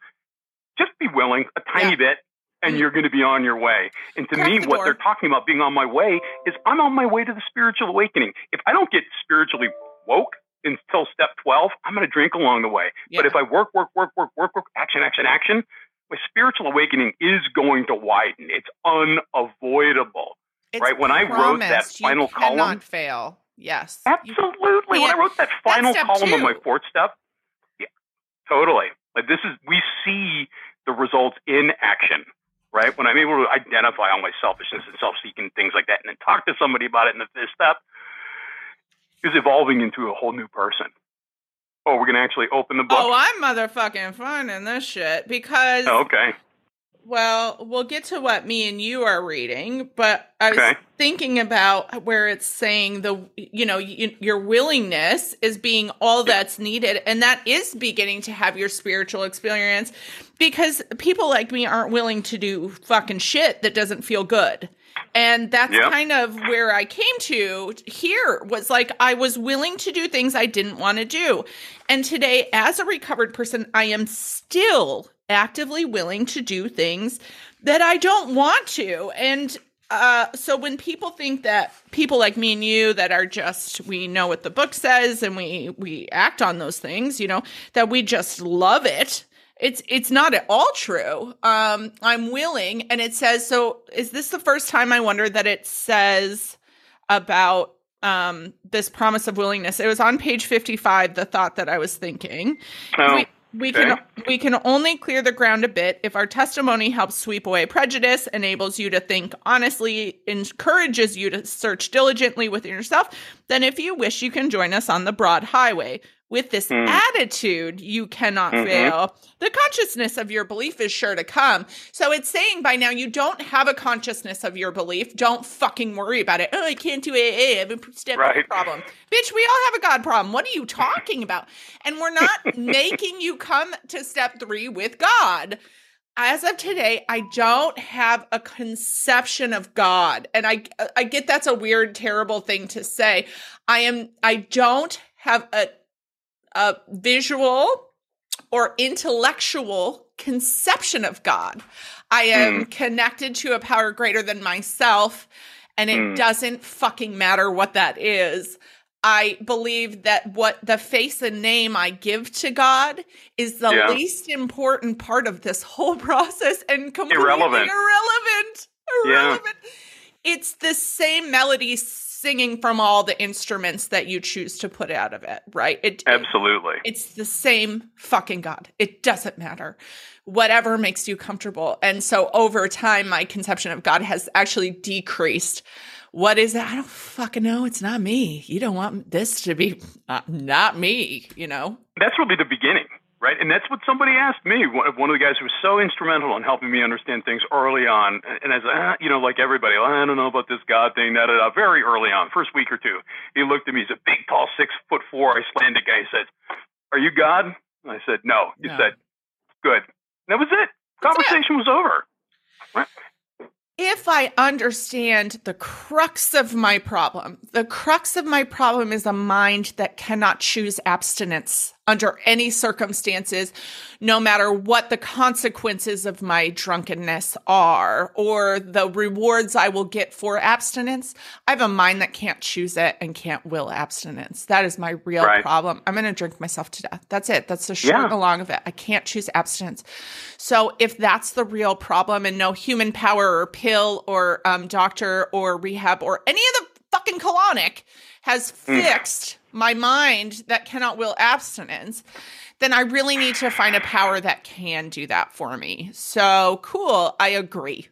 B: just be willing a tiny
A: Yeah.
B: bit and you're going to be on your way. And to
A: Crack
B: me,
A: the
B: what
A: door.
B: they're talking about being on my way is I'm on my way to the spiritual awakening. If I don't get spiritually woke until step 12, I'm going to drink along the way.
A: Yeah.
B: But if I work, work, work, work, work, work, action, action, action, my spiritual awakening is going to widen. It's unavoidable.
A: It's
B: right, when I wrote that
A: promised. You
B: final column-
A: cannot fail. Yes.
B: Absolutely. when I wrote that final column on my fourth step, yeah, totally. Like this is we see the results in action, right? When I'm able to identify all my selfishness and self-seeking things like that, and then talk to somebody about it in the fifth step, is evolving into a whole new person. Oh, we're gonna actually open the book.
A: Oh, I'm motherfucking finding this shit because
B: Oh, okay.
A: Well, we'll get to what me and you are reading, but I was
B: Okay.
A: thinking about where it's saying the you know y- your willingness is being all that's needed, and that is beginning to have your spiritual experience, because people like me aren't willing to do fucking shit that doesn't feel good. And that's
B: Yep.
A: kind of where I came to here was like I was willing to do things I didn't want to do. And today, as a recovered person, I am still actively willing to do things that I don't want to. And uh, so when people think that people like me and you that are just we know what the book says and we we act on those things, you know, that we just love it. It's it's not at all true. Um, I'm willing, and it says so. Is this the first time I wonder that it says about um this promise of willingness? It was on page 55. The thought that I was thinking.
B: Oh,
A: we, we
B: okay.
A: can we can only clear the ground a bit if our testimony helps sweep away prejudice, enables you to think honestly, encourages you to search diligently within yourself. Then, if you wish, you can join us on the broad highway. With this
B: Hmm.
A: attitude, you cannot
B: Mhm.
A: fail. The consciousness of your belief is sure to come. So it's saying by now you don't have a consciousness of your belief. Don't fucking worry about it. Oh, I can't do it. I have a step
B: Right.
A: problem. Bitch, we all have a God problem. What are you talking about? And we're not making you come to step three with God. As of today, I don't have a conception of God. And I I get that's a weird, terrible thing to say. I am I don't have a a visual or intellectual conception of God. I am connected to a power greater than myself, and it
B: Hmm.
A: doesn't fucking matter what that is. I believe that what the face and name I give to God is the
B: Yeah.
A: least important part of this whole process and completely
B: Irrelevant.
A: irrelevant.
B: Yeah.
A: It's the same melody singing from all the instruments that you choose to put out of it, right? It, it-
B: Absolutely.
A: it's the same fucking God. It doesn't matter. Whatever makes you comfortable. And so over time, my conception of God has actually decreased. What is it? I don't fucking know. It's not me. You don't want this to be uh, not me, you know?
B: That's really the beginning, right? And that's what somebody asked me. One of the guys who was so instrumental in helping me understand things early on. And as ah, you know, like everybody, "Well, I don't know about this God thing. Da da da. Very early on, first week or two, he looked at me. He's a big, tall, six foot four Icelandic guy. He said, "Are you God?" And I said, "No." He
A: No.
B: said, "Good." And that was it.
A: That's it.
B: Conversation was over.
A: if I understand the crux of my problem, the crux of my problem is a mind that cannot choose abstinence under any circumstances, no matter what the consequences of my drunkenness are or the rewards I will get for abstinence. I have a mind that can't choose it and can't will abstinence. That is my real
B: Right.
A: problem. I'm going to drink myself to death. That's it. That's the short
B: Yeah.
A: and the long of it. I can't choose abstinence. So if that's the real problem and no human power or pill or um, doctor or rehab or any of the fucking colonic has fixed my mind that cannot will abstinence, then I really need to find a power that can do that for me. So cool. I agree.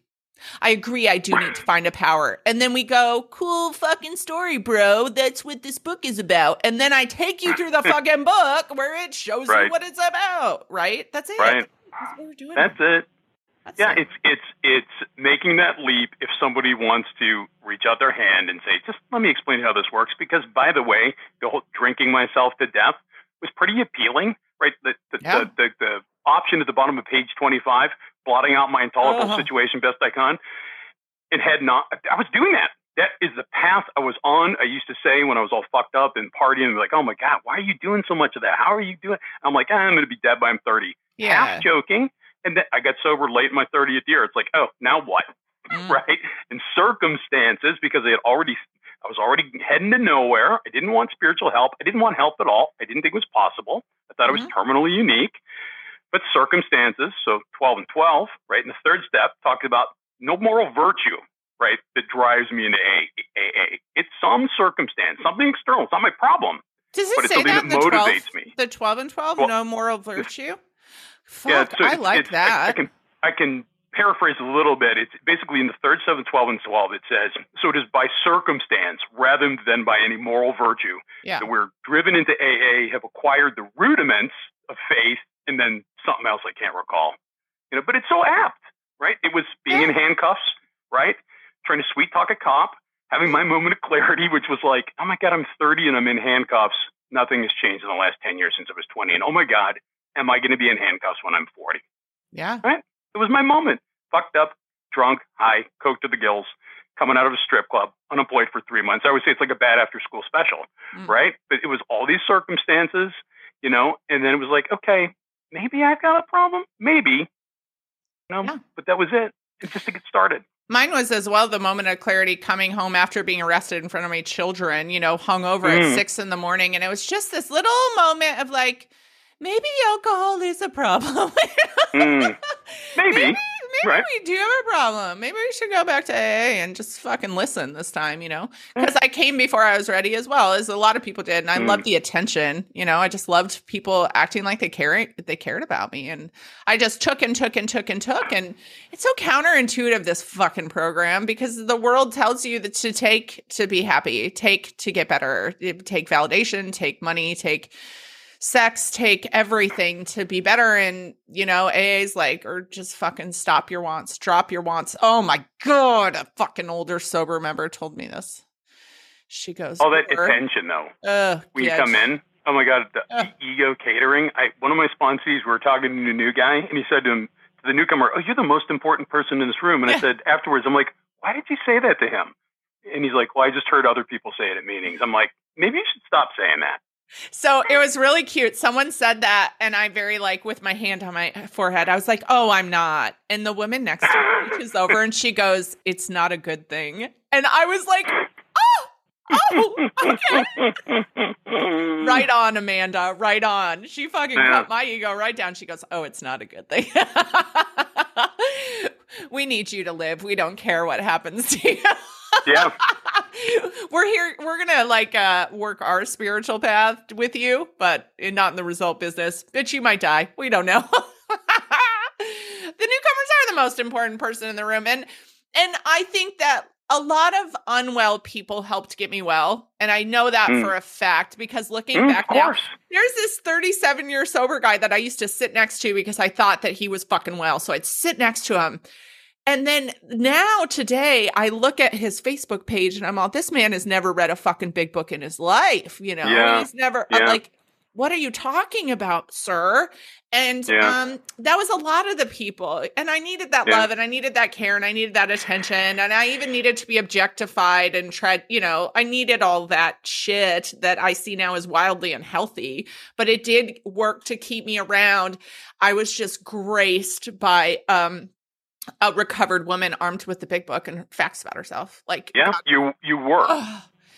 A: I agree. I do need to find a power. And then we go, cool fucking story, bro. That's what this book is about. And then I take you through the fucking book where it shows you what it's about, right? That's it.
B: Right.
A: That's what we're doing.
B: That's it.
A: That's
B: Yeah,
A: it.
B: it's it's it's making that leap if somebody wants to reach out their hand and say, just let me explain how this works. Because by the way, the whole drinking myself to death was pretty appealing, right? The the,
A: Yeah.
B: the, the, the option at the bottom of page twenty five, blotting out my intolerable
A: Uh-huh.
B: situation best I can. It had not. I was doing that. That is the path I was on. I used to say when I was all fucked up and partying, like, "Oh my god, why are you doing so much of that? How are you doing?" I'm like, ah, "I'm going to be dead by I'm 30."
A: yeah.
B: half joking. And then I got sober late in my 30th year. It's like, oh, now what?
A: Mm.
B: Right? And circumstances, because I had already, I was already heading to nowhere. I didn't want spiritual help. I didn't want help at all. I didn't think it was possible. I thought it was terminally unique. But circumstances, so 12 and 12, right? And the third step talks about no moral virtue, right? That drives me into AA. It's some circumstance, something external. It's not my problem,
A: Does
B: but
A: it
B: it's
A: say
B: something
A: that
B: that
A: the 12,
B: me.
A: the 12 and 12?
B: Well-
A: no moral virtue? Fuck, yeah, so I like that.
B: I, I, can I can paraphrase a little bit. It's basically in the third, seven, twelve, and twelve. It says, "So it is by circumstance rather than by any moral virtue
A: yeah.
B: that we're driven into AA, have acquired the rudiments of faith, and then something else I can't recall. You know, but it's so apt, right? It was being yeah. in handcuffs, right? Trying to sweet talk a cop, having my moment of clarity, which was like, oh my god, I'm 30 and I'm in handcuffs. Nothing has changed in the last 10 years since I was 20, and oh my god, am I going to be in handcuffs when I'm 40?
A: Yeah.
B: Right? It was my moment. Fucked up, drunk, high, coke to the gills, coming out of a strip club, unemployed for three months. I would say it's like a bad after school special, mm. right? But it was all these circumstances, you know, and then it was like, okay, maybe I've got a problem. Maybe. You know, yeah. but that was it. It's just to get started.
A: Mine was as well the moment of clarity coming home after being arrested in front of my children, you know, hung over mm. at six in the morning. And it was just this little moment of like, maybe alcohol is a problem.
B: mm. Maybe. maybe
A: maybe right. we do have a problem. Maybe we should go back to AA and just fucking listen this time, you know? Because mm. I came before I was ready as well, as a lot of people did, and I mm. loved the attention. You know, I just loved people acting like they cared they cared about me, and I just took and took and took and took, and it's so counterintuitive this fucking program because the world tells you that to take to be happy, take to get better, take validation, take money, take sex take everything to be better and you know AA's like or just fucking stop your wants drop your wants. Oh my god a fucking older sober member told me this. She goes
B: all that attention though.
A: Uh,
B: when yeah, you come in oh my god the uh, ego catering. I one of my sponsees we were talking to a new guy and he said to him to the newcomer oh you're the most important person in this room. And I said afterwards I'm like why did you say that to him? And he's like well I just heard other people say it at meetings. I'm like maybe you should stop saying that
A: so it was really cute. Someone said that, and I very like with my hand on my forehead. I was like, "Oh, I'm not." And the woman next to me reaches over and she goes, "It's not a good thing." And I was like, "Oh, oh, okay." right on, Amanda. Right on. She fucking yeah. cut my ego right down. She goes, "Oh, it's not a good thing." we need you to live. We don't care what happens to you.
B: yeah.
A: we're here we're gonna like uh work our spiritual path with you but not in the result business bitch you might die we don't know the newcomers are the most important person in the room and and i think that a lot of unwell people helped get me well and i know that mm. for a fact because looking mm, back now there's this 37 year sober guy that i used to sit next to because i thought that he was fucking well so i'd sit next to him and then now today, I look at his Facebook page and I'm all, this man has never read a fucking big book in his life. You know,
B: yeah.
A: he's never,
B: yeah.
A: I'm like, what are you talking about, sir? And yeah. um, that was a lot of the people. And I needed that love and I needed that care and I needed that attention. And I even needed to be objectified and tried, you know, I needed all that shit that I see now as wildly unhealthy. But it did work to keep me around. I was just graced by um a recovered woman armed with the big book and facts about herself. Like,
B: yeah, God. you you were.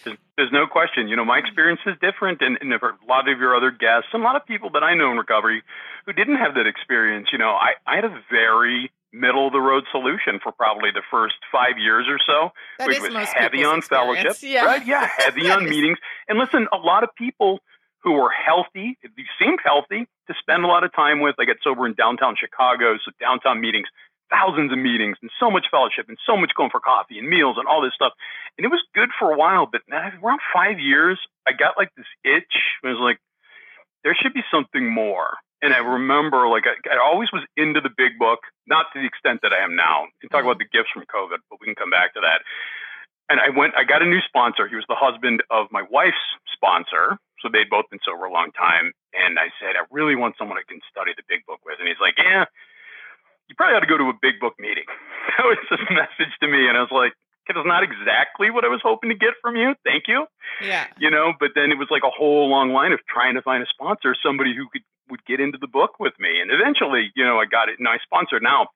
B: There's, there's, no question. You know, my mm. experience is different, and, and a lot of your other guests, and a lot of people that I know in recovery who didn't have that experience. You know, I I had a very middle of the road solution for probably the first five years or so,
A: that
B: which
A: was
B: heavy on fellowship,
A: yeah.
B: right? Yeah, heavy on meetings. And listen, a lot of people who were healthy, you seemed healthy to spend a lot of time with. I got sober in downtown Chicago, so downtown meetings thousands of meetings and so much fellowship and so much going for coffee and meals and all this stuff. And it was good for a while, but around five years, I got like this itch. I was like, there should be something more. And I remember, like, I, I always was into the big book, not to the extent that I am now. You talk about mm-hmm. the gifts from COVID, but we can come back to that. And I went, I got a new sponsor. He was the husband of my wife's sponsor. So they'd both been sober a long time. And I said, I really want someone I can study the big book with. And he's like, Yeah, you probably ought to go to a big book meeting. That was his message to me. And I was like, it was not exactly what I was hoping to get from you. Thank you.
A: Yeah.
B: You know, but then it was like a whole long line of trying to find a sponsor, somebody who could would get into the book with me. And eventually, you know, I got it. And my sponsor now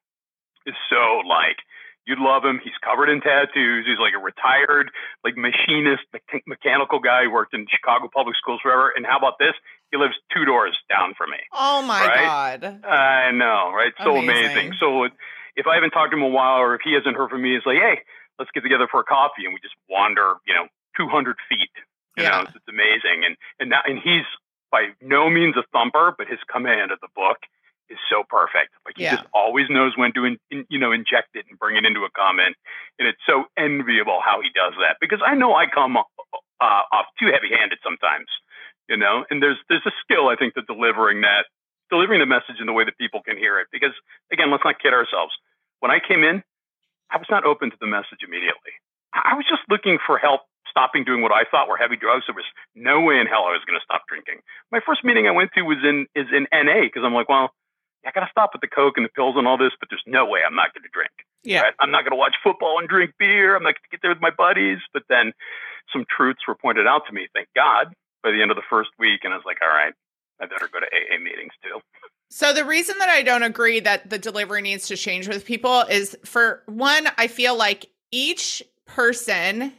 B: is so like You'd love him. He's covered in tattoos. He's like a retired, like machinist, mechanical guy. He worked in Chicago public schools forever. And how about this? He lives two doors down from me.
A: Oh my
B: right?
A: god!
B: I know, right? So
A: amazing.
B: amazing. So if I haven't talked to him a while, or if he hasn't heard from me, it's like, hey, let's get together for a coffee, and we just wander, you know, 200 feet. You
A: yeah.
B: know, it's, it's amazing. And and now, and he's by no means a thumper, but his command of the book is so perfect. Like he
A: Yeah.
B: just always knows when to in, in, you know inject it and bring it into a comment, and it's so enviable how he does that because I know I come uh, off too heavy-handed sometimes, you know. And there's there's a skill I think to delivering that delivering the message in the way that people can hear it. Because again, let's not kid ourselves. When I came in, I was not open to the message immediately. I was just looking for help stopping doing what I thought were heavy drugs. There was no way in hell I was going to stop drinking. My first meeting I went to was in is in NA because I'm like, well, I got to stop with the coke and the pills and all this, but there's no way I'm not going to drink.
A: Yeah.
B: Right? I'm not going to watch football and drink beer. I'm not going to get there with my buddies. But then some truths were pointed out to me, thank God, by the end of the first week, and I was like, all right, I better go to AA meetings too.
A: So the reason that I don't agree that the delivery needs to change with people is for one, I feel like each person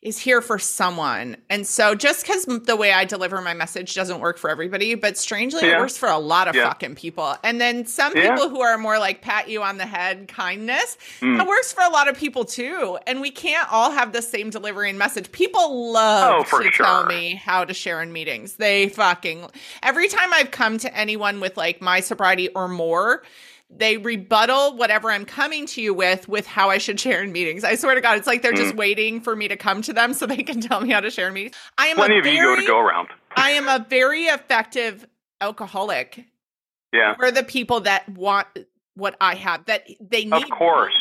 A: is here for someone. And so just because the way I deliver my message doesn't work for everybody, but strangely, it works for a lot of
B: Yeah.
A: fucking people. And then some
B: Yeah.
A: people who are more like pat you on the head kindness,
B: Mm.
A: that works for a lot of people too. And we can't all have the same delivery and message. People love
B: Oh,
A: to tell me how to share in meetings. They fucking every time I've come to anyone with like my sobriety or more, they rebuttal whatever I'm coming to you with with how I should share in meetings. I swear to God, it's like they're just waiting for me to come to them so they can tell me how to share in meetings. I am
B: Plenty
A: a
B: of ego
A: very,
B: to go around.
A: I am a very effective alcoholic
B: Yeah,
A: for the people that want what I have that they need.
B: of course,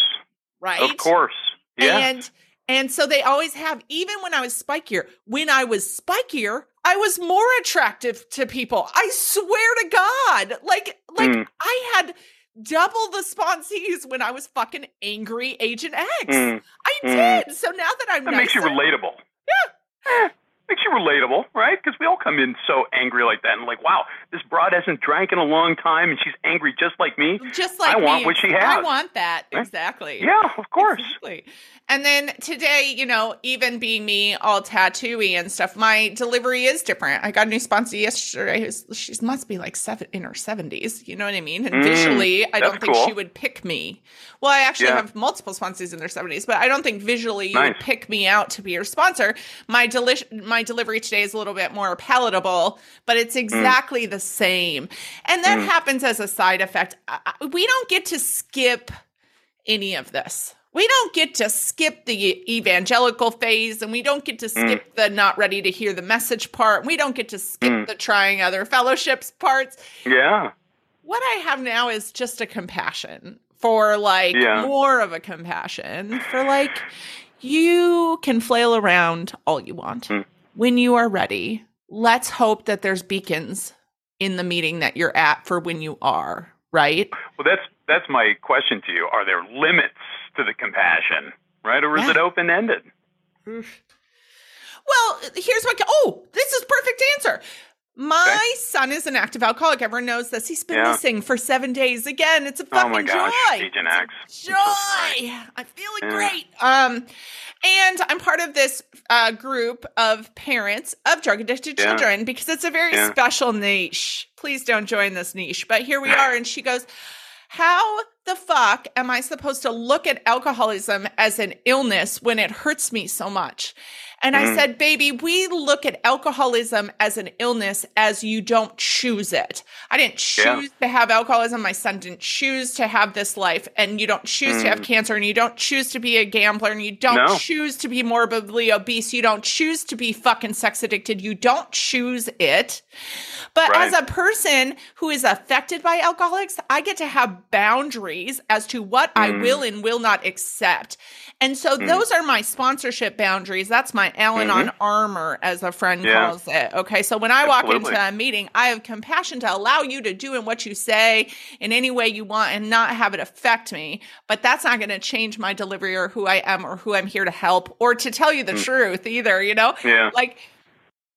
A: right?
B: of course. Yeah,
A: And and so they always have, even when I was spikier, when I was spikier, I was more attractive to people. I swear to God. Like, like
B: Mm.
A: I had double the sponsees when I was fucking angry Agent X. I
B: Mm, mm.
A: did. So now that I'm
B: that makes you relatable. Yeah, eh, makes you relatable, right? Because we all come in so angry like that, and like, wow, this broad hasn't drank in a long time, and she's angry just like me.
A: just like
B: I want
A: me.
B: what she has.
A: I want that.
B: Right?
A: Exactly.
B: Yeah, of course.
A: Exactly. And then today, you know, even being me all tattooy and stuff, my delivery is different. I got a new sponsor yesterday. who's- She must be like seven in her seventies. You know what I mean? And
B: Mm,
A: visually, I don't think
B: cool.
A: she would pick me. Well, I actually
B: Yeah.
A: have multiple sponsors in their seventies, but I don't think visually you would pick me out to be your sponsor. My deli- my delivery today is a little bit more palatable, but it's
B: Mm.
A: exactly the same. And that happens as a side effect. I- We don't get to skip any of this. We don't get to skip the evangelical phase and we don't get to skip the not ready to hear the message part. We don't get to skip
B: Mm.
A: the trying other fellowships parts.
B: Yeah,
A: What I have now is just a compassion for like
B: Yeah.
A: more of a compassion for like you can flail around all you want.
B: Mm.
A: When you are ready, let's hope that there's beacons in the meeting that you're at for when you are, right?
B: well, that's that's my question to you. Are there limits to the compassion, right, or is
A: Yeah.
B: it open ended?
A: Well, here's what. Oh, this is perfect answer. My
B: Okay.
A: son is an active alcoholic. Everyone knows this. He's been
B: Yeah.
A: missing for seven days. Again, it's a
B: Oh
A: fucking
B: my gosh,
A: joy.
B: Agent X.
A: Joy.
B: I'm.
A: Feeling
B: Yeah.
A: great. Um, and I'm part of this uh, group of parents of drug addicted
B: Yeah.
A: children because it's a very special niche. Please don't join this niche. But here we are. And she goes, How the fuck am I supposed to look at alcoholism as an illness when it hurts me so much? And I
B: Mhm.
A: said, baby, we look at alcoholism as an illness as you don't choose it. I didn't
B: Yeah.
A: choose to have alcoholism. My son didn't choose to have this life. And you don't choose to have cancer. And you don't choose to be a gambler. And you don't
B: Mm. No.
A: choose to be morbidly obese. You don't choose to be fucking sex addicted. You don't choose it. But
B: Right.
A: as a person who is affected by alcoholics, I get to have boundaries as to what I
B: Mm.
A: will and will not accept. And so
B: Mm.
A: those are my sponsorship boundaries. That's my Al-Anon armor, as a friend
B: Mm-hmm. Yeah.
A: calls it. Okay. So when I walk into a meeting, I have compassion to allow you to do in what you say in any way you want and not have it affect me. But that's not going to change my delivery or who I am or who I'm here to help or to tell you the
B: Mm.
A: truth either, you know?
B: Yeah.
A: Like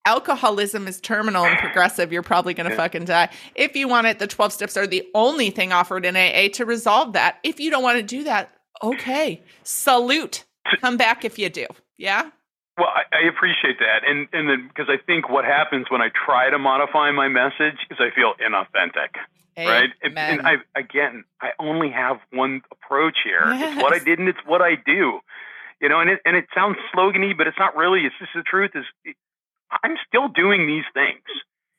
A: alcoholism is terminal and progressive. You're probably going to
B: Yeah.
A: fucking die. If you want it, the 12 steps are the only thing offered in AA to resolve that. If you don't want to do that, okay. Salute. Come back if you do. Yeah.
B: Well, I, I appreciate that, and and then because I think what happens when I try to modify my message is I feel inauthentic, right? And, and I again, I only have one approach here. It's what I did, and it's what I do. You know, and it and it sounds slogany, but it's not really. It's just the truth. Is I'm still doing these things.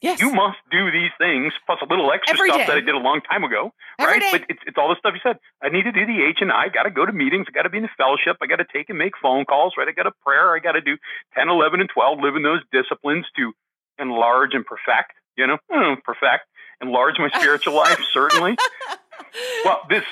A: Yes.
B: You must do these things plus a little extra
A: Every
B: stuff
A: day.
B: that I did a long time ago,
A: Every
B: right?
A: day.
B: But it's, it's all the stuff you said. I need to do the H and I. Got to go to meetings. I got to be in the fellowship. I got to take and make phone calls, right? I got a prayer. I got to do 10, 11, and 12. Live in those disciplines to enlarge and perfect. You know, perfect, enlarge my spiritual life. Certainly. Well, this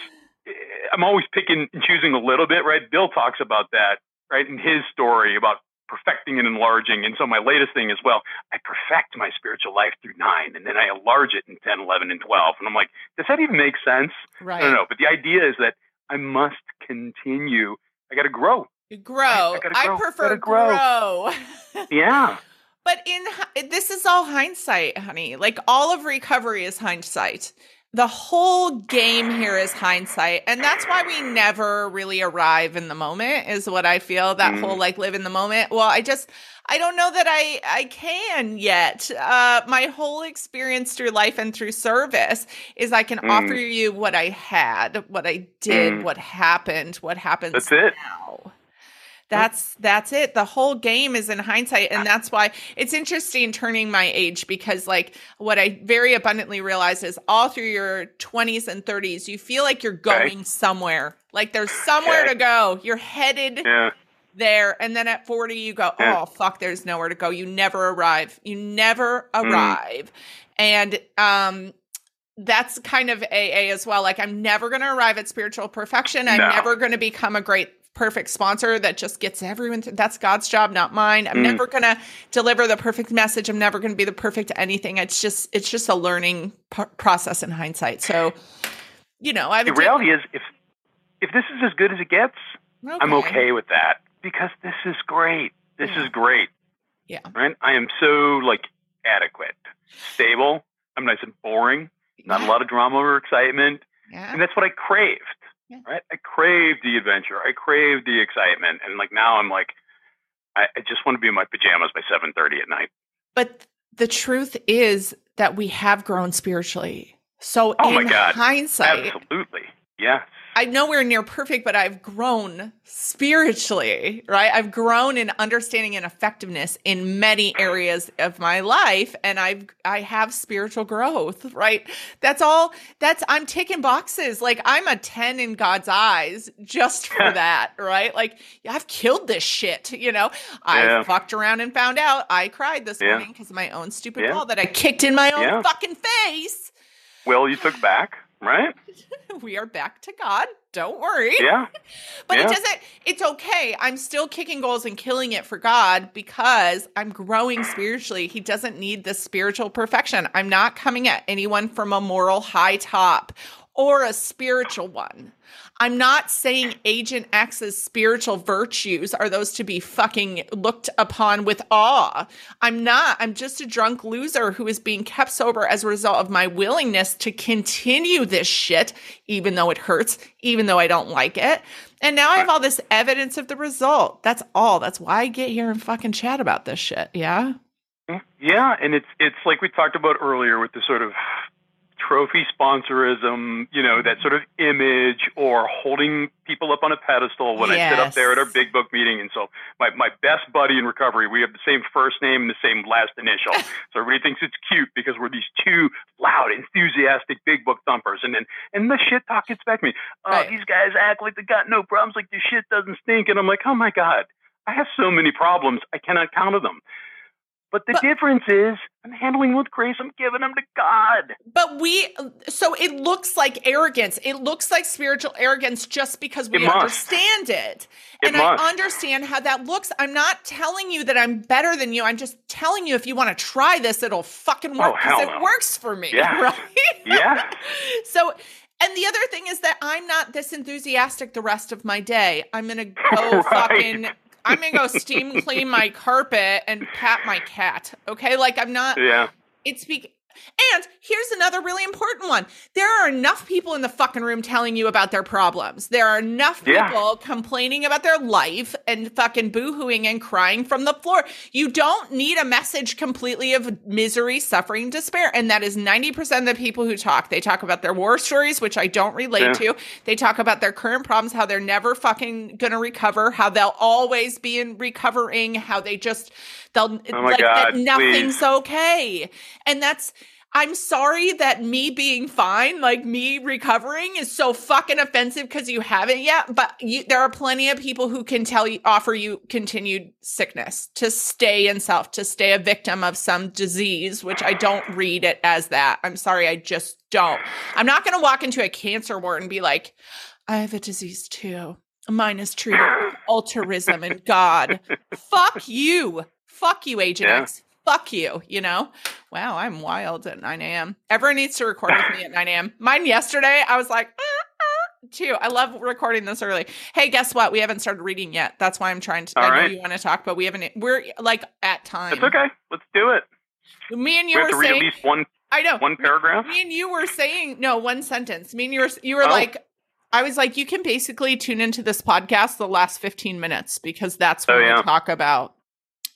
B: eh, I'm always picking and choosing a little bit, right? Bill talks about that, right, in his story about perfecting and enlarging. And so my latest thing is, well, I perfect my spiritual life through nine, and then I enlarge it in 10, 11, and 12. And I'm like, does that even make sense?
A: right.
B: I don't know. But the idea is that I must continue. I got to grow.
A: Grow.
B: I gotta
A: I, prefer
B: Gotta grow.
A: grow.
B: Yeah.
A: But in this is all hindsight, honey. Like all of recovery is hindsight. The whole game here is hindsight, and that's why we never really arrive in the moment. Is what I feel. That
B: Mm.
A: whole like live in the moment. Well, I just I don't know that I I can yet. Uh, my whole experience through life and through service is I can
B: Mm.
A: offer you what I had, what I did,
B: Mm.
A: what happened, what happens
B: That's it.
A: now. That's that's it. The whole game is in hindsight and that's why it's interesting turning my age because like what I very abundantly realize is all through your 20s and 30s you feel like you're
B: Okay.
A: going somewhere. Like there's somewhere
B: Okay.
A: to go. You're headed
B: Yeah.
A: there and then at 40 you go
B: Yeah.
A: oh fuck there's nowhere to go you never arrive you never
B: Mm.
A: arrive and um that's kind of aa as well like i'm never going to arrive at spiritual perfection i'm
B: No.
A: never going to become a great perfect sponsor that just gets everyone th- that's god's job not mine i'm
B: Mm.
A: never going to deliver the perfect message i'm never going to be the perfect anything it's just it's just a learning p- process in hindsight so you know i've
B: The reality is, if if this is as good as it gets, I'm okay with that because this is great. This
A: Yeah.
B: is great.
A: Yeah.
B: Right? I am so like adequate, stable. I'm nice and boring. Not a lot of drama or excitement.
A: yeah.
B: And that's what I craved.
A: Yeah.
B: Right? I craved the adventure. I craved the excitement. And like now I'm like I, I just want to be in my pajamas by seven thirty at night.
A: But the truth is that we have grown spiritually. So
B: Oh
A: in
B: my God.
A: hindsight,
B: Absolutely. Yes.
A: I know we're near perfect, but I've grown spiritually, right? I've grown in understanding and effectiveness in many areas of my life, and I've I have spiritual growth, right? That's all. That's I'm ticking boxes. Like I'm a ten in God's eyes just for that, right? Like I've killed this shit. You know, I
B: Yeah.
A: fucked around and found out. I cried this
B: Yeah.
A: morning because of my own stupid
B: Yeah.
A: ball that I kicked in my own fucking face.
B: Will you took back, right?
A: We are back to God. Don't worry.
B: Yeah.
A: But it doesn't, it's okay. I'm still kicking goals and killing it for God because I'm growing spiritually. He doesn't need this spiritual perfection. I'm not coming at anyone from a moral high top or a spiritual one. I'm not saying Agent X's spiritual virtues are those to be fucking looked upon with awe. I'm not. I'm just a drunk loser who is being kept sober as a result of my willingness to continue this shit, even though it hurts, even though I don't like it. And now I have all this evidence of the result. That's all. That's why I get here and fucking chat about this shit. Yeah.
B: Mm, yeah, and it's it's like we talked about earlier with the sort of trophy sponsorism, you know, that sort of image or holding people up on a pedestal when I sit up there at our big book meeting. And so my, my best buddy in recovery, we have the same first name and the same last initial. so everybody thinks it's cute because we're these two loud, enthusiastic big book thumpers. And then and the shit talk gets back to me. Oh,
A: Right.
B: these guys act like they got no problems, like their shit doesn't stink. And I'm like, oh my God, I have so many problems, I cannot count them. But the
A: But-
B: difference is I'm handling with grace. I'm giving them to God.
A: But we, so it looks like arrogance. It looks like spiritual arrogance just because we
B: It
A: understand it.
B: It
A: and
B: must.
A: I understand how that looks. I'm not telling you that I'm better than you. I'm just telling you if you want to try this, it'll fucking work
B: Oh,
A: because it
B: no.
A: works for me.
B: Yeah.
A: Right?
B: Yeah.
A: So, and the other thing is that I'm not this enthusiastic the rest of my day. I'm going to go
B: Right.
A: fucking. I'm gonna go steam clean my carpet and pat my cat. Okay, like I'm not
B: Yeah.
A: it's be And here's another really important one. There are enough people in the fucking room telling you about their problems. There are enough people
B: Yeah.
A: complaining about their life and fucking boohooing and crying from the floor. You don't need a message completely of misery, suffering, despair. And that is 90% of the people who talk. They talk about their war stories, which I don't relate
B: Yeah.
A: to. They talk about their current problems, how they're never fucking gonna recover, how they'll always be in recovering, how they just they'll
B: Oh my
A: like that nothing's
B: please.
A: okay. And that's I'm sorry that me being fine, like me recovering, is so fucking offensive because you haven't yet. But you, there are plenty of people who can tell you, offer you continued sickness to stay in self, to stay a victim of some disease, which I don't read it as that. I'm sorry, I just don't. I'm not going to walk into a cancer ward and be like, I have a disease too. Mine is treated with altruism and God. Fuck you. Fuck you, Agent
B: Yeah.
A: X. Fuck you, you know? Wow, I'm wild at 9 a.m. Everyone needs to record with me at 9 a.m. Mine yesterday, I was like, "Ah, ah," too. I love recording this early. Hey, guess what? We haven't started reading yet. That's why I'm trying to.
B: All
A: I know you want to talk, but we haven't. We're like at time.
B: It's okay. Let's do it.
A: Me and
B: We
A: you
B: have
A: were
B: to read
A: saying.
B: at least one
A: I know.
B: one paragraph.
A: Me and you were saying no one sentence. Me and you were you were
B: Oh.
A: like I was like you can basically tune into this podcast the last 15 minutes because that's what
B: Oh,
A: we
B: yeah.
A: talk about.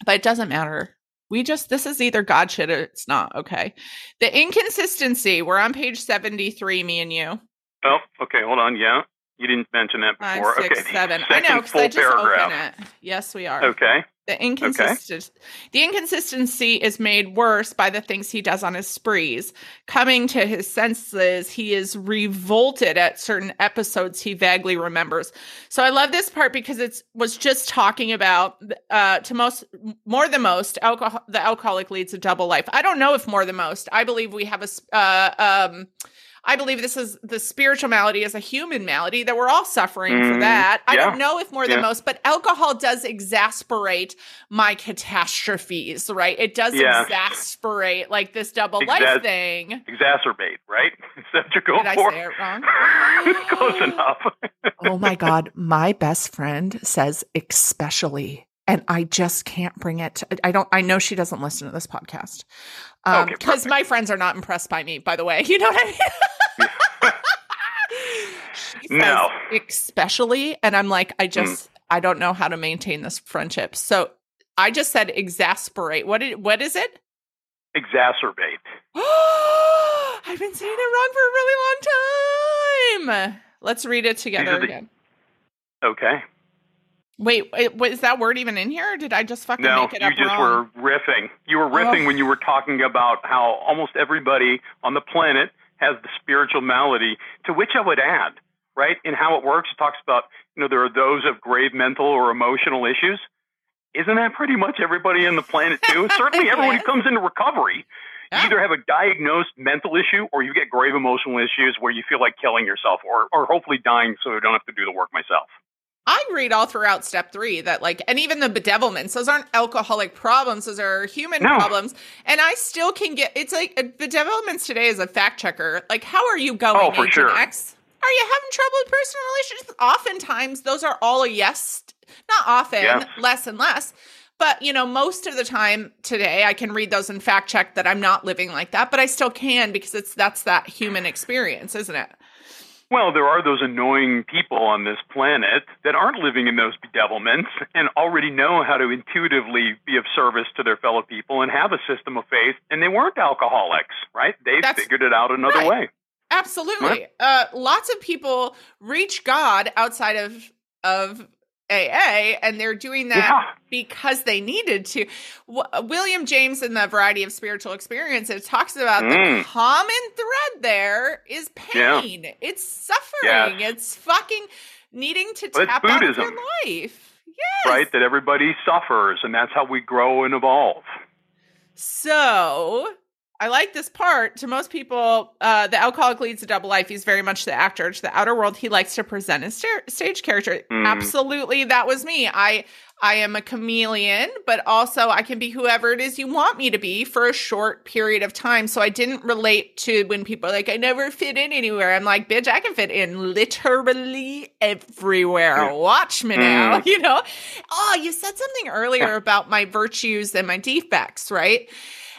A: But it doesn't matter. We just this is either God shit or it's not, okay? The inconsistency, we're on page 73 me and you.
B: Oh, okay. Hold on. Yeah, you didn't mention that
A: Five,
B: before.
A: six,
B: okay.
A: seven. I know because I just
B: paragraph.
A: open it. Yes, we are.
B: Okay.
A: The inconsistent the inconsistency is made worse by the things he does on his sprees. Coming to his senses, he is revolted at certain episodes he vaguely remembers. So I love this part because it was just talking about uh to most more than most alcohol the alcoholic leads a double life. I don't know if more than most. I believe we have a uh um I believe this is the spiritual malady is a human malady that we're all suffering for
B: Mm,
A: that. I
B: yeah,
A: don't know if more than
B: yeah.
A: most, but alcohol does exasperate my catastrophes, right? It does
B: Yeah.
A: exasperate like this double life thing.
B: Exacerbate, right? Is that what you're going
A: Did I say it wrong?
B: Close enough.
A: oh my god, my best friend says especially and I just can't bring it. To, I don't. I know she doesn't listen to this podcast because
B: Okay,
A: my friends are not impressed by me. By the way, you know what I mean.
B: No.
A: especially, and I'm like, I mm. just, I don't know how to maintain this friendship. So I just said exasperate. What did? What is it?
B: Exacerbate.
A: I've been saying it wrong for a really long time. Let's read it together
B: the-
A: again.
B: Okay.
A: Wait, wait, was that word even in here? Or did I just fucking
B: No,
A: make it
B: you
A: up
B: just
A: wrong?
B: were riffing. You were riffing when you were talking about how almost everybody on the planet has the spiritual malady, to which I would add, right, in how it works, it talks about, you know, there are those of grave mental or emotional issues. Isn't that pretty much everybody on the planet too? Certainly everyone who comes into recovery.
A: Yeah.
B: You either have a diagnosed mental issue or you get grave emotional issues where you feel like killing yourself or, or hopefully dying so I don't have to do the work myself.
A: I read all throughout step three that like, and even the bedevilments, those aren't alcoholic problems; those are human
B: No.
A: problems. And I still can get. It's like bedevilments today is a fact checker. Like, how are you oh, going,
B: Oh, for sure.
A: X? Are you having trouble with personal relationships? Oftentimes, those are all a yes. Not often, less and less. But you know, most of the time today, I can read those and fact check that I'm not living like that. But I still can because it's that's that human experience, isn't it?
B: Well, there are those annoying people on this planet that aren't living in those bedevilments and already know how to intuitively be of service to their fellow people and have a system of faith, and they weren't alcoholics, right? They
A: That's-
B: figured it out another
A: right.
B: way.
A: Absolutely. Uh, lots of people reach God outside of of AA, and they're doing that
B: Yeah.
A: because they needed to. W- William James in the Variety of Spiritual Experiences talks about the
B: Mm.
A: common thread there is
B: Yeah.
A: pain. It's suffering. It's fucking needing to
B: Well,
A: tap out of your life. Yes.
B: Right? That everybody suffers, and that's how we grow and evolve.
A: So I like this part. To most people, uh, the alcoholic leads a double life. He's very much the actor. To the outer world, he likes to present his sta- stage character.
B: Mm.
A: Absolutely, that was me. I I am a chameleon, but also I can be whoever it is you want me to be for a short period of time. So I didn't relate to when people are like, I never fit in anywhere. I'm like, bitch, I can fit in literally everywhere. Watch me now.
B: Mm.
A: You know? Oh, you said something earlier about my virtues and my defects, right?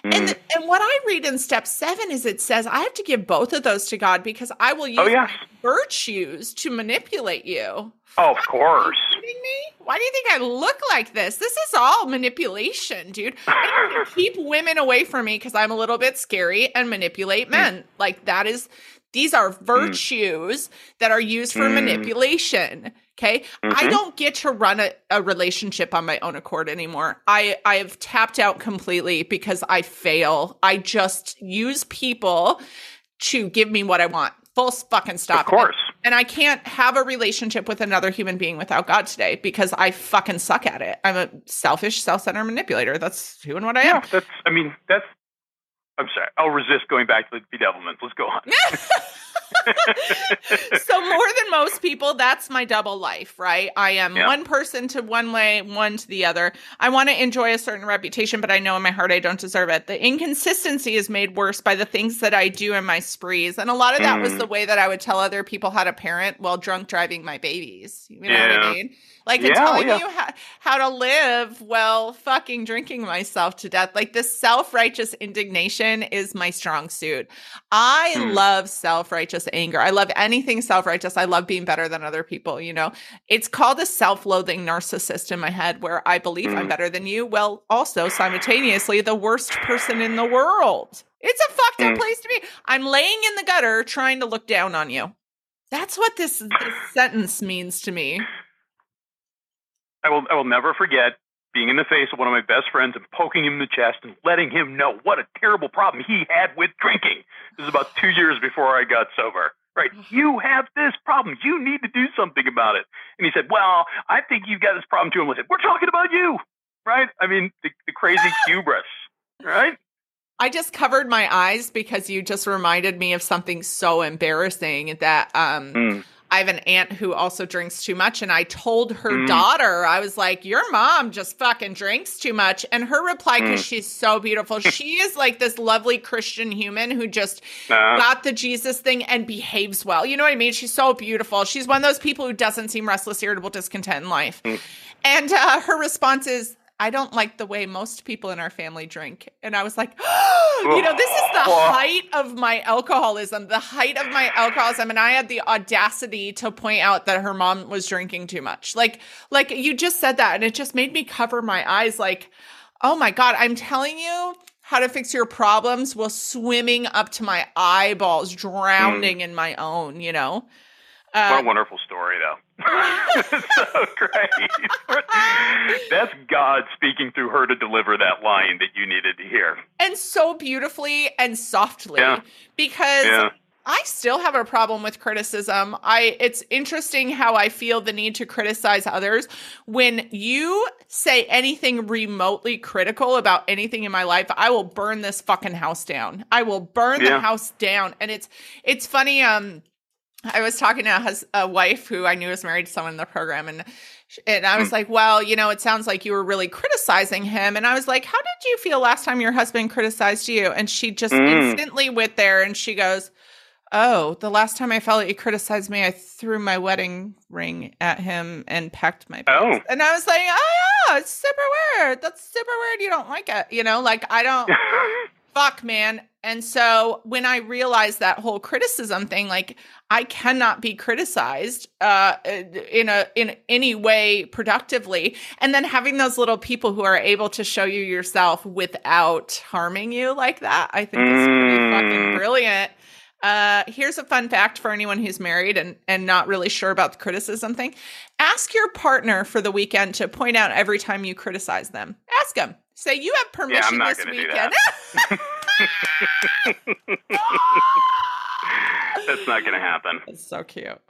A: And mm. the, and what I read in step seven is it says I have to give both of those to God because I will oh, use
B: Oh, yes.
A: my virtues to manipulate you.
B: Oh, of course.
A: Are you kidding me? Why do you think I look like this? This is all manipulation, dude. I keep women away from me because I'm a little bit scary and manipulate mm. men. Like that is these are mm. virtues that are used for
B: Mm.
A: manipulation. Okay. I
B: Mhm.
A: don't get to run a, a relationship on my own accord anymore. I, I have tapped out completely because I fail. I just use people to give me what I want. Full fucking stop.
B: Of course.
A: And I can't have a relationship with another human being without God today because I fucking suck at it. I'm a selfish, self-centered manipulator. That's who and what I am.
B: Yeah, that's. I mean, that's. I'm sorry. I'll resist going back to the bedevilment. Let's go on.
A: so more than most people that's my double life right i am
B: Yeah.
A: one person to one way one to the other i want to enjoy a certain reputation but i know in my heart i don't deserve it the inconsistency is made worse by the things that i do in my sprees and a lot of that was
B: Mm.
A: the way that i would tell other people how to parent while drunk driving my babies you know what i mean like
B: Yeah,
A: telling
B: yeah.
A: you how, how to live while fucking drinking myself to death like this self-righteous indignation is my strong suit I
B: Hmm.
A: love self righteous anger. I love anything self righteous. I love being better than other people. You know, it's called a self loathing narcissist in my head where I believe I'm
B: Hmm.
A: better than you. Well, also simultaneously, the worst person in the world. It's a fucked up
B: Hmm.
A: place to be. I'm laying in the gutter trying to look down on you. That's what this, this sentence means to me.
B: I will. I will never forget being in the face of one of my best friends and poking him in the chest and letting him know what a terrible problem he had with drinking. This is about two years before I got sober. Right, you have this problem. You need to do something about it. And he said, "Well, I think you've got this problem too." And I said, "We're talking about you, right? I mean, the, the crazy hubris, right?
A: I just covered my eyes because you just reminded me of something so embarrassing that um
B: Mm.
A: I have an aunt who also drinks too much, and I told her
B: Mm.
A: daughter, I was like, Your mom just fucking drinks too much. And her reply, because
B: Mm.
A: she's so beautiful, she is like this lovely Christian human who just
B: Uh,
A: got the Jesus thing and behaves well. You know what I mean? She's so beautiful. She's one of those people who doesn't seem restless, irritable, discontent in life.
B: Mm.
A: And uh, her response is, I don't like the way most people in our family drink. And I was like, you know, this is the height of my alcoholism, the height of my alcoholism. And I had the audacity to point out that her mom was drinking too much. Like, like you just said that, and it just made me cover my eyes like, oh my God, I'm telling you how to fix your problems while swimming up to my eyeballs, hmm. drowning in my own, you know?
B: What
A: Uh,
B: a wonderful story, though. so great. That's God speaking through her to deliver that line that you needed to hear.
A: and so beautifully and softly
B: Yeah.
A: because
B: Yeah.
A: I still have a problem with criticism. I it's interesting how I feel the need to criticize others when you say anything remotely critical about anything in my life, I will burn this fucking house down. I will burn the house down. And it's it's funny um I was talking to a, hus- a wife who I knew was married to someone in the program and and I was like, "Well, you know, it sounds like you were really criticizing him." And I was like, "How did you feel last time your husband criticized you?" And she just
B: Mm.
A: instantly went there and she goes, Oh, the last time I felt like he criticized me, I threw my wedding ring at him and packed my bags.
B: Oh.
A: And I was like, oh, yeah, it's super weird. That's super weird. You don't like it. You know, like I don't, fuck, man. And so when I realized that whole criticism thing, like I cannot be criticized uh, in a in any way productively, and then having those little people who are able to show you yourself without harming you like that, I think is pretty fucking
B: Mm.
A: brilliant. Uh, here's a fun fact for anyone who's married and, and not really sure about the criticism thing. Ask your partner for the weekend to point out every time you criticize them. Ask them. Say, you have permission
B: not
A: this weekend.
B: That's not going to happen.
A: It's so cute.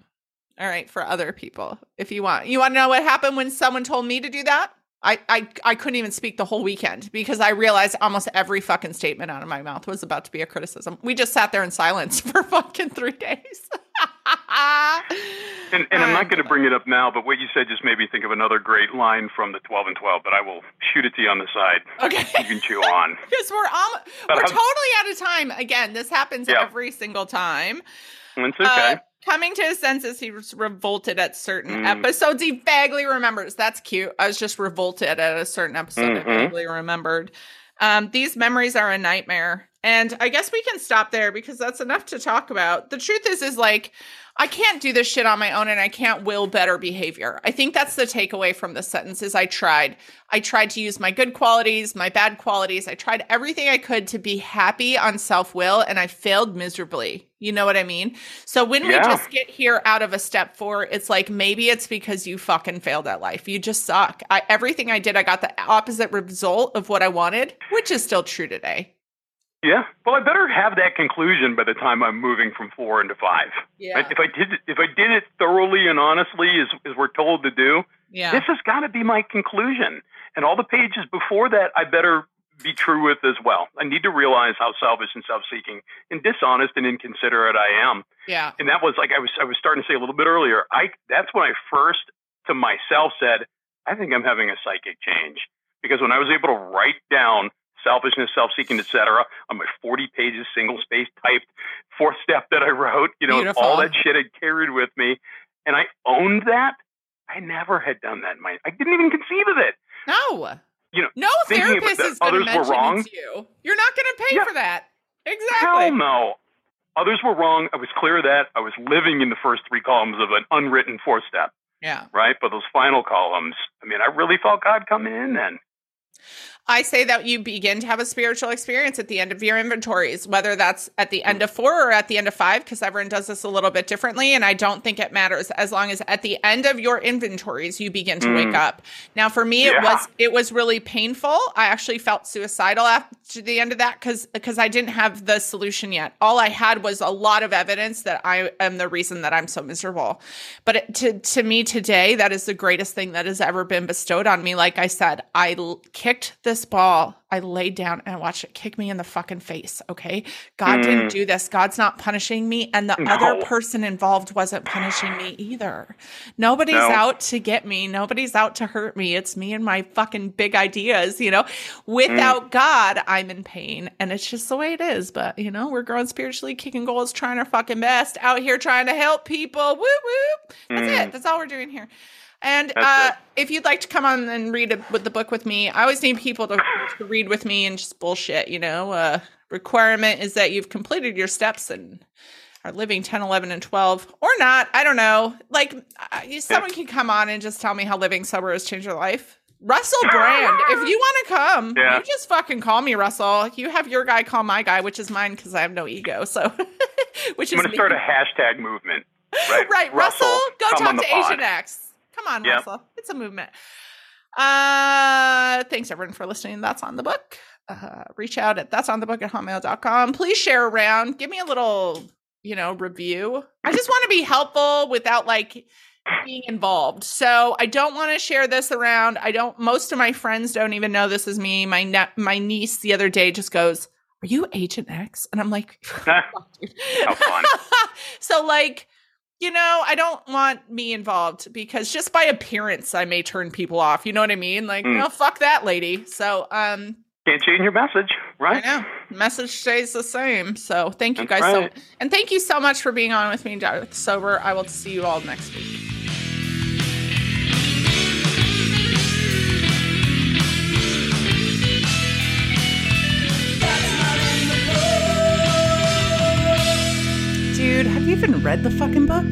A: All right, for other people, if you want. You want to know what happened when someone told me to do that? I, I I couldn't even speak the whole weekend because I realized almost every fucking statement out of my mouth was about to be a criticism. We just sat there in silence for fucking three days.
B: And, and I'm not going to bring it up now, but what you said just made me think of another great line from the 12 and 12, but I will shoot it to you on the side.
A: Okay.
B: You can chew on.
A: Because we're
B: But
A: we're
B: I'm-
A: totally out of time. Again, this happens
B: Yeah.
A: every single time.
B: It's
A: Uh,
B: okay.
A: coming to his senses, he was revolted at certain
B: Mm.
A: episodes. He vaguely remembers. That's cute. I was just revolted at a certain episode.
B: Mhm.
A: I vaguely remembered. Um, these memories are a nightmare. And I guess we can stop there because that's enough to talk about. The truth is, is like, I can't do this shit on my own and I can't will better behavior. I think that's the takeaway from the sentence is I tried. I tried to use my good qualities, my bad qualities. I tried everything I could to be happy on self-will and I failed miserably. You know what I mean? So when yeah. we just get here out of a step 4, it's like maybe it's because you fucking failed at life. You just suck. I, everything I did, I got the opposite result of what I wanted, which is still true today.
B: Yeah. Well, I better have that conclusion by the time I'm moving from four into five. Yeah. If I did, if I did it thoroughly and honestly, as, as we're told to do, yeah. this has got to be my conclusion. And all the pages before that, I better be true with as well. I need to realize how selfish and self-seeking and dishonest and inconsiderate I am.
A: Yeah.
B: And that was like I was I was starting to say a little bit earlier. I that's when I first to myself said, I think I'm having a psychic change because when I was able to write down selfishness, self-seeking, etc. On my 40 pages, single space typed fourth step that I wrote, you know, Beautiful. all that shit I carried with me, and I owned that. I never had done that in my. I didn't even conceive of it.
A: No.
B: You know,
A: no therapist is going to mention wrong. it to you. You're not going to pay yeah. for that. Exactly.
B: Hell no. Others were wrong. I was clear of that. I was living in the first three columns of an unwritten fourth step.
A: Yeah.
B: Right. But those final columns, I mean, I really felt God come in and
A: I say that you begin to have a spiritual experience at the end of your inventories, whether that's at the end of four or at the end of five, because everyone does this a little bit differently. And I don't think it matters as long as at the end of your inventories you begin to mm. wake up. Now, for me, yeah. it was it was really painful. I actually felt suicidal after the end of that because because I didn't have the solution yet. All I had was a lot of evidence that I am the reason that I'm so miserable. But it, to to me today, that is the greatest thing that has ever been bestowed on me. Like I said, I l- kicked the this ball, I laid down and watched it kick me in the fucking face. Okay. God mm. didn't do this. God's not punishing me. And the no. other person involved wasn't punishing me either. Nobody's no. out to get me. Nobody's out to hurt me. It's me and my fucking big ideas, you know? Without mm. God, I'm in pain. And it's just the way it is. But, you know, we're growing spiritually, kicking goals, trying our fucking best, out here trying to help people. Woo woo. That's mm. it. That's all we're doing here. And uh, if you'd like to come on and read a, with the book with me, I always need people to, to read with me and just bullshit, you know. Uh, requirement is that you've completed your steps and are living 10, 11, and 12, or not. I don't know. Like, uh, someone can come on and just tell me how living sober has changed your life. Russell Brand, if you want to come, yeah. you just fucking call me, Russell. You have your guy call my guy, which is mine because I have no ego. So, which
B: I'm going to start a hashtag movement. Right,
A: right. Russell, Russell go talk to Agent X. Come on, yep. Russell. It's a movement. Uh, thanks everyone for listening. That's on the book. Uh, reach out at that's on the book at hotmail.com. Please share around. Give me a little, you know, review. I just want to be helpful without like being involved. So I don't want to share this around. I don't, most of my friends don't even know this is me. My ne- my niece the other day just goes, Are you Agent X? And I'm like, How fun. so like, you know, I don't want me involved because just by appearance, I may turn people off. You know what I mean? Like, mm. no, fuck that lady. So, um,
B: can't change your message, right?
A: I know. Message stays the same. So, thank you That's guys right. so, and thank you so much for being on with me, Sober. I will see you all next week. dude, have you even read the fucking book?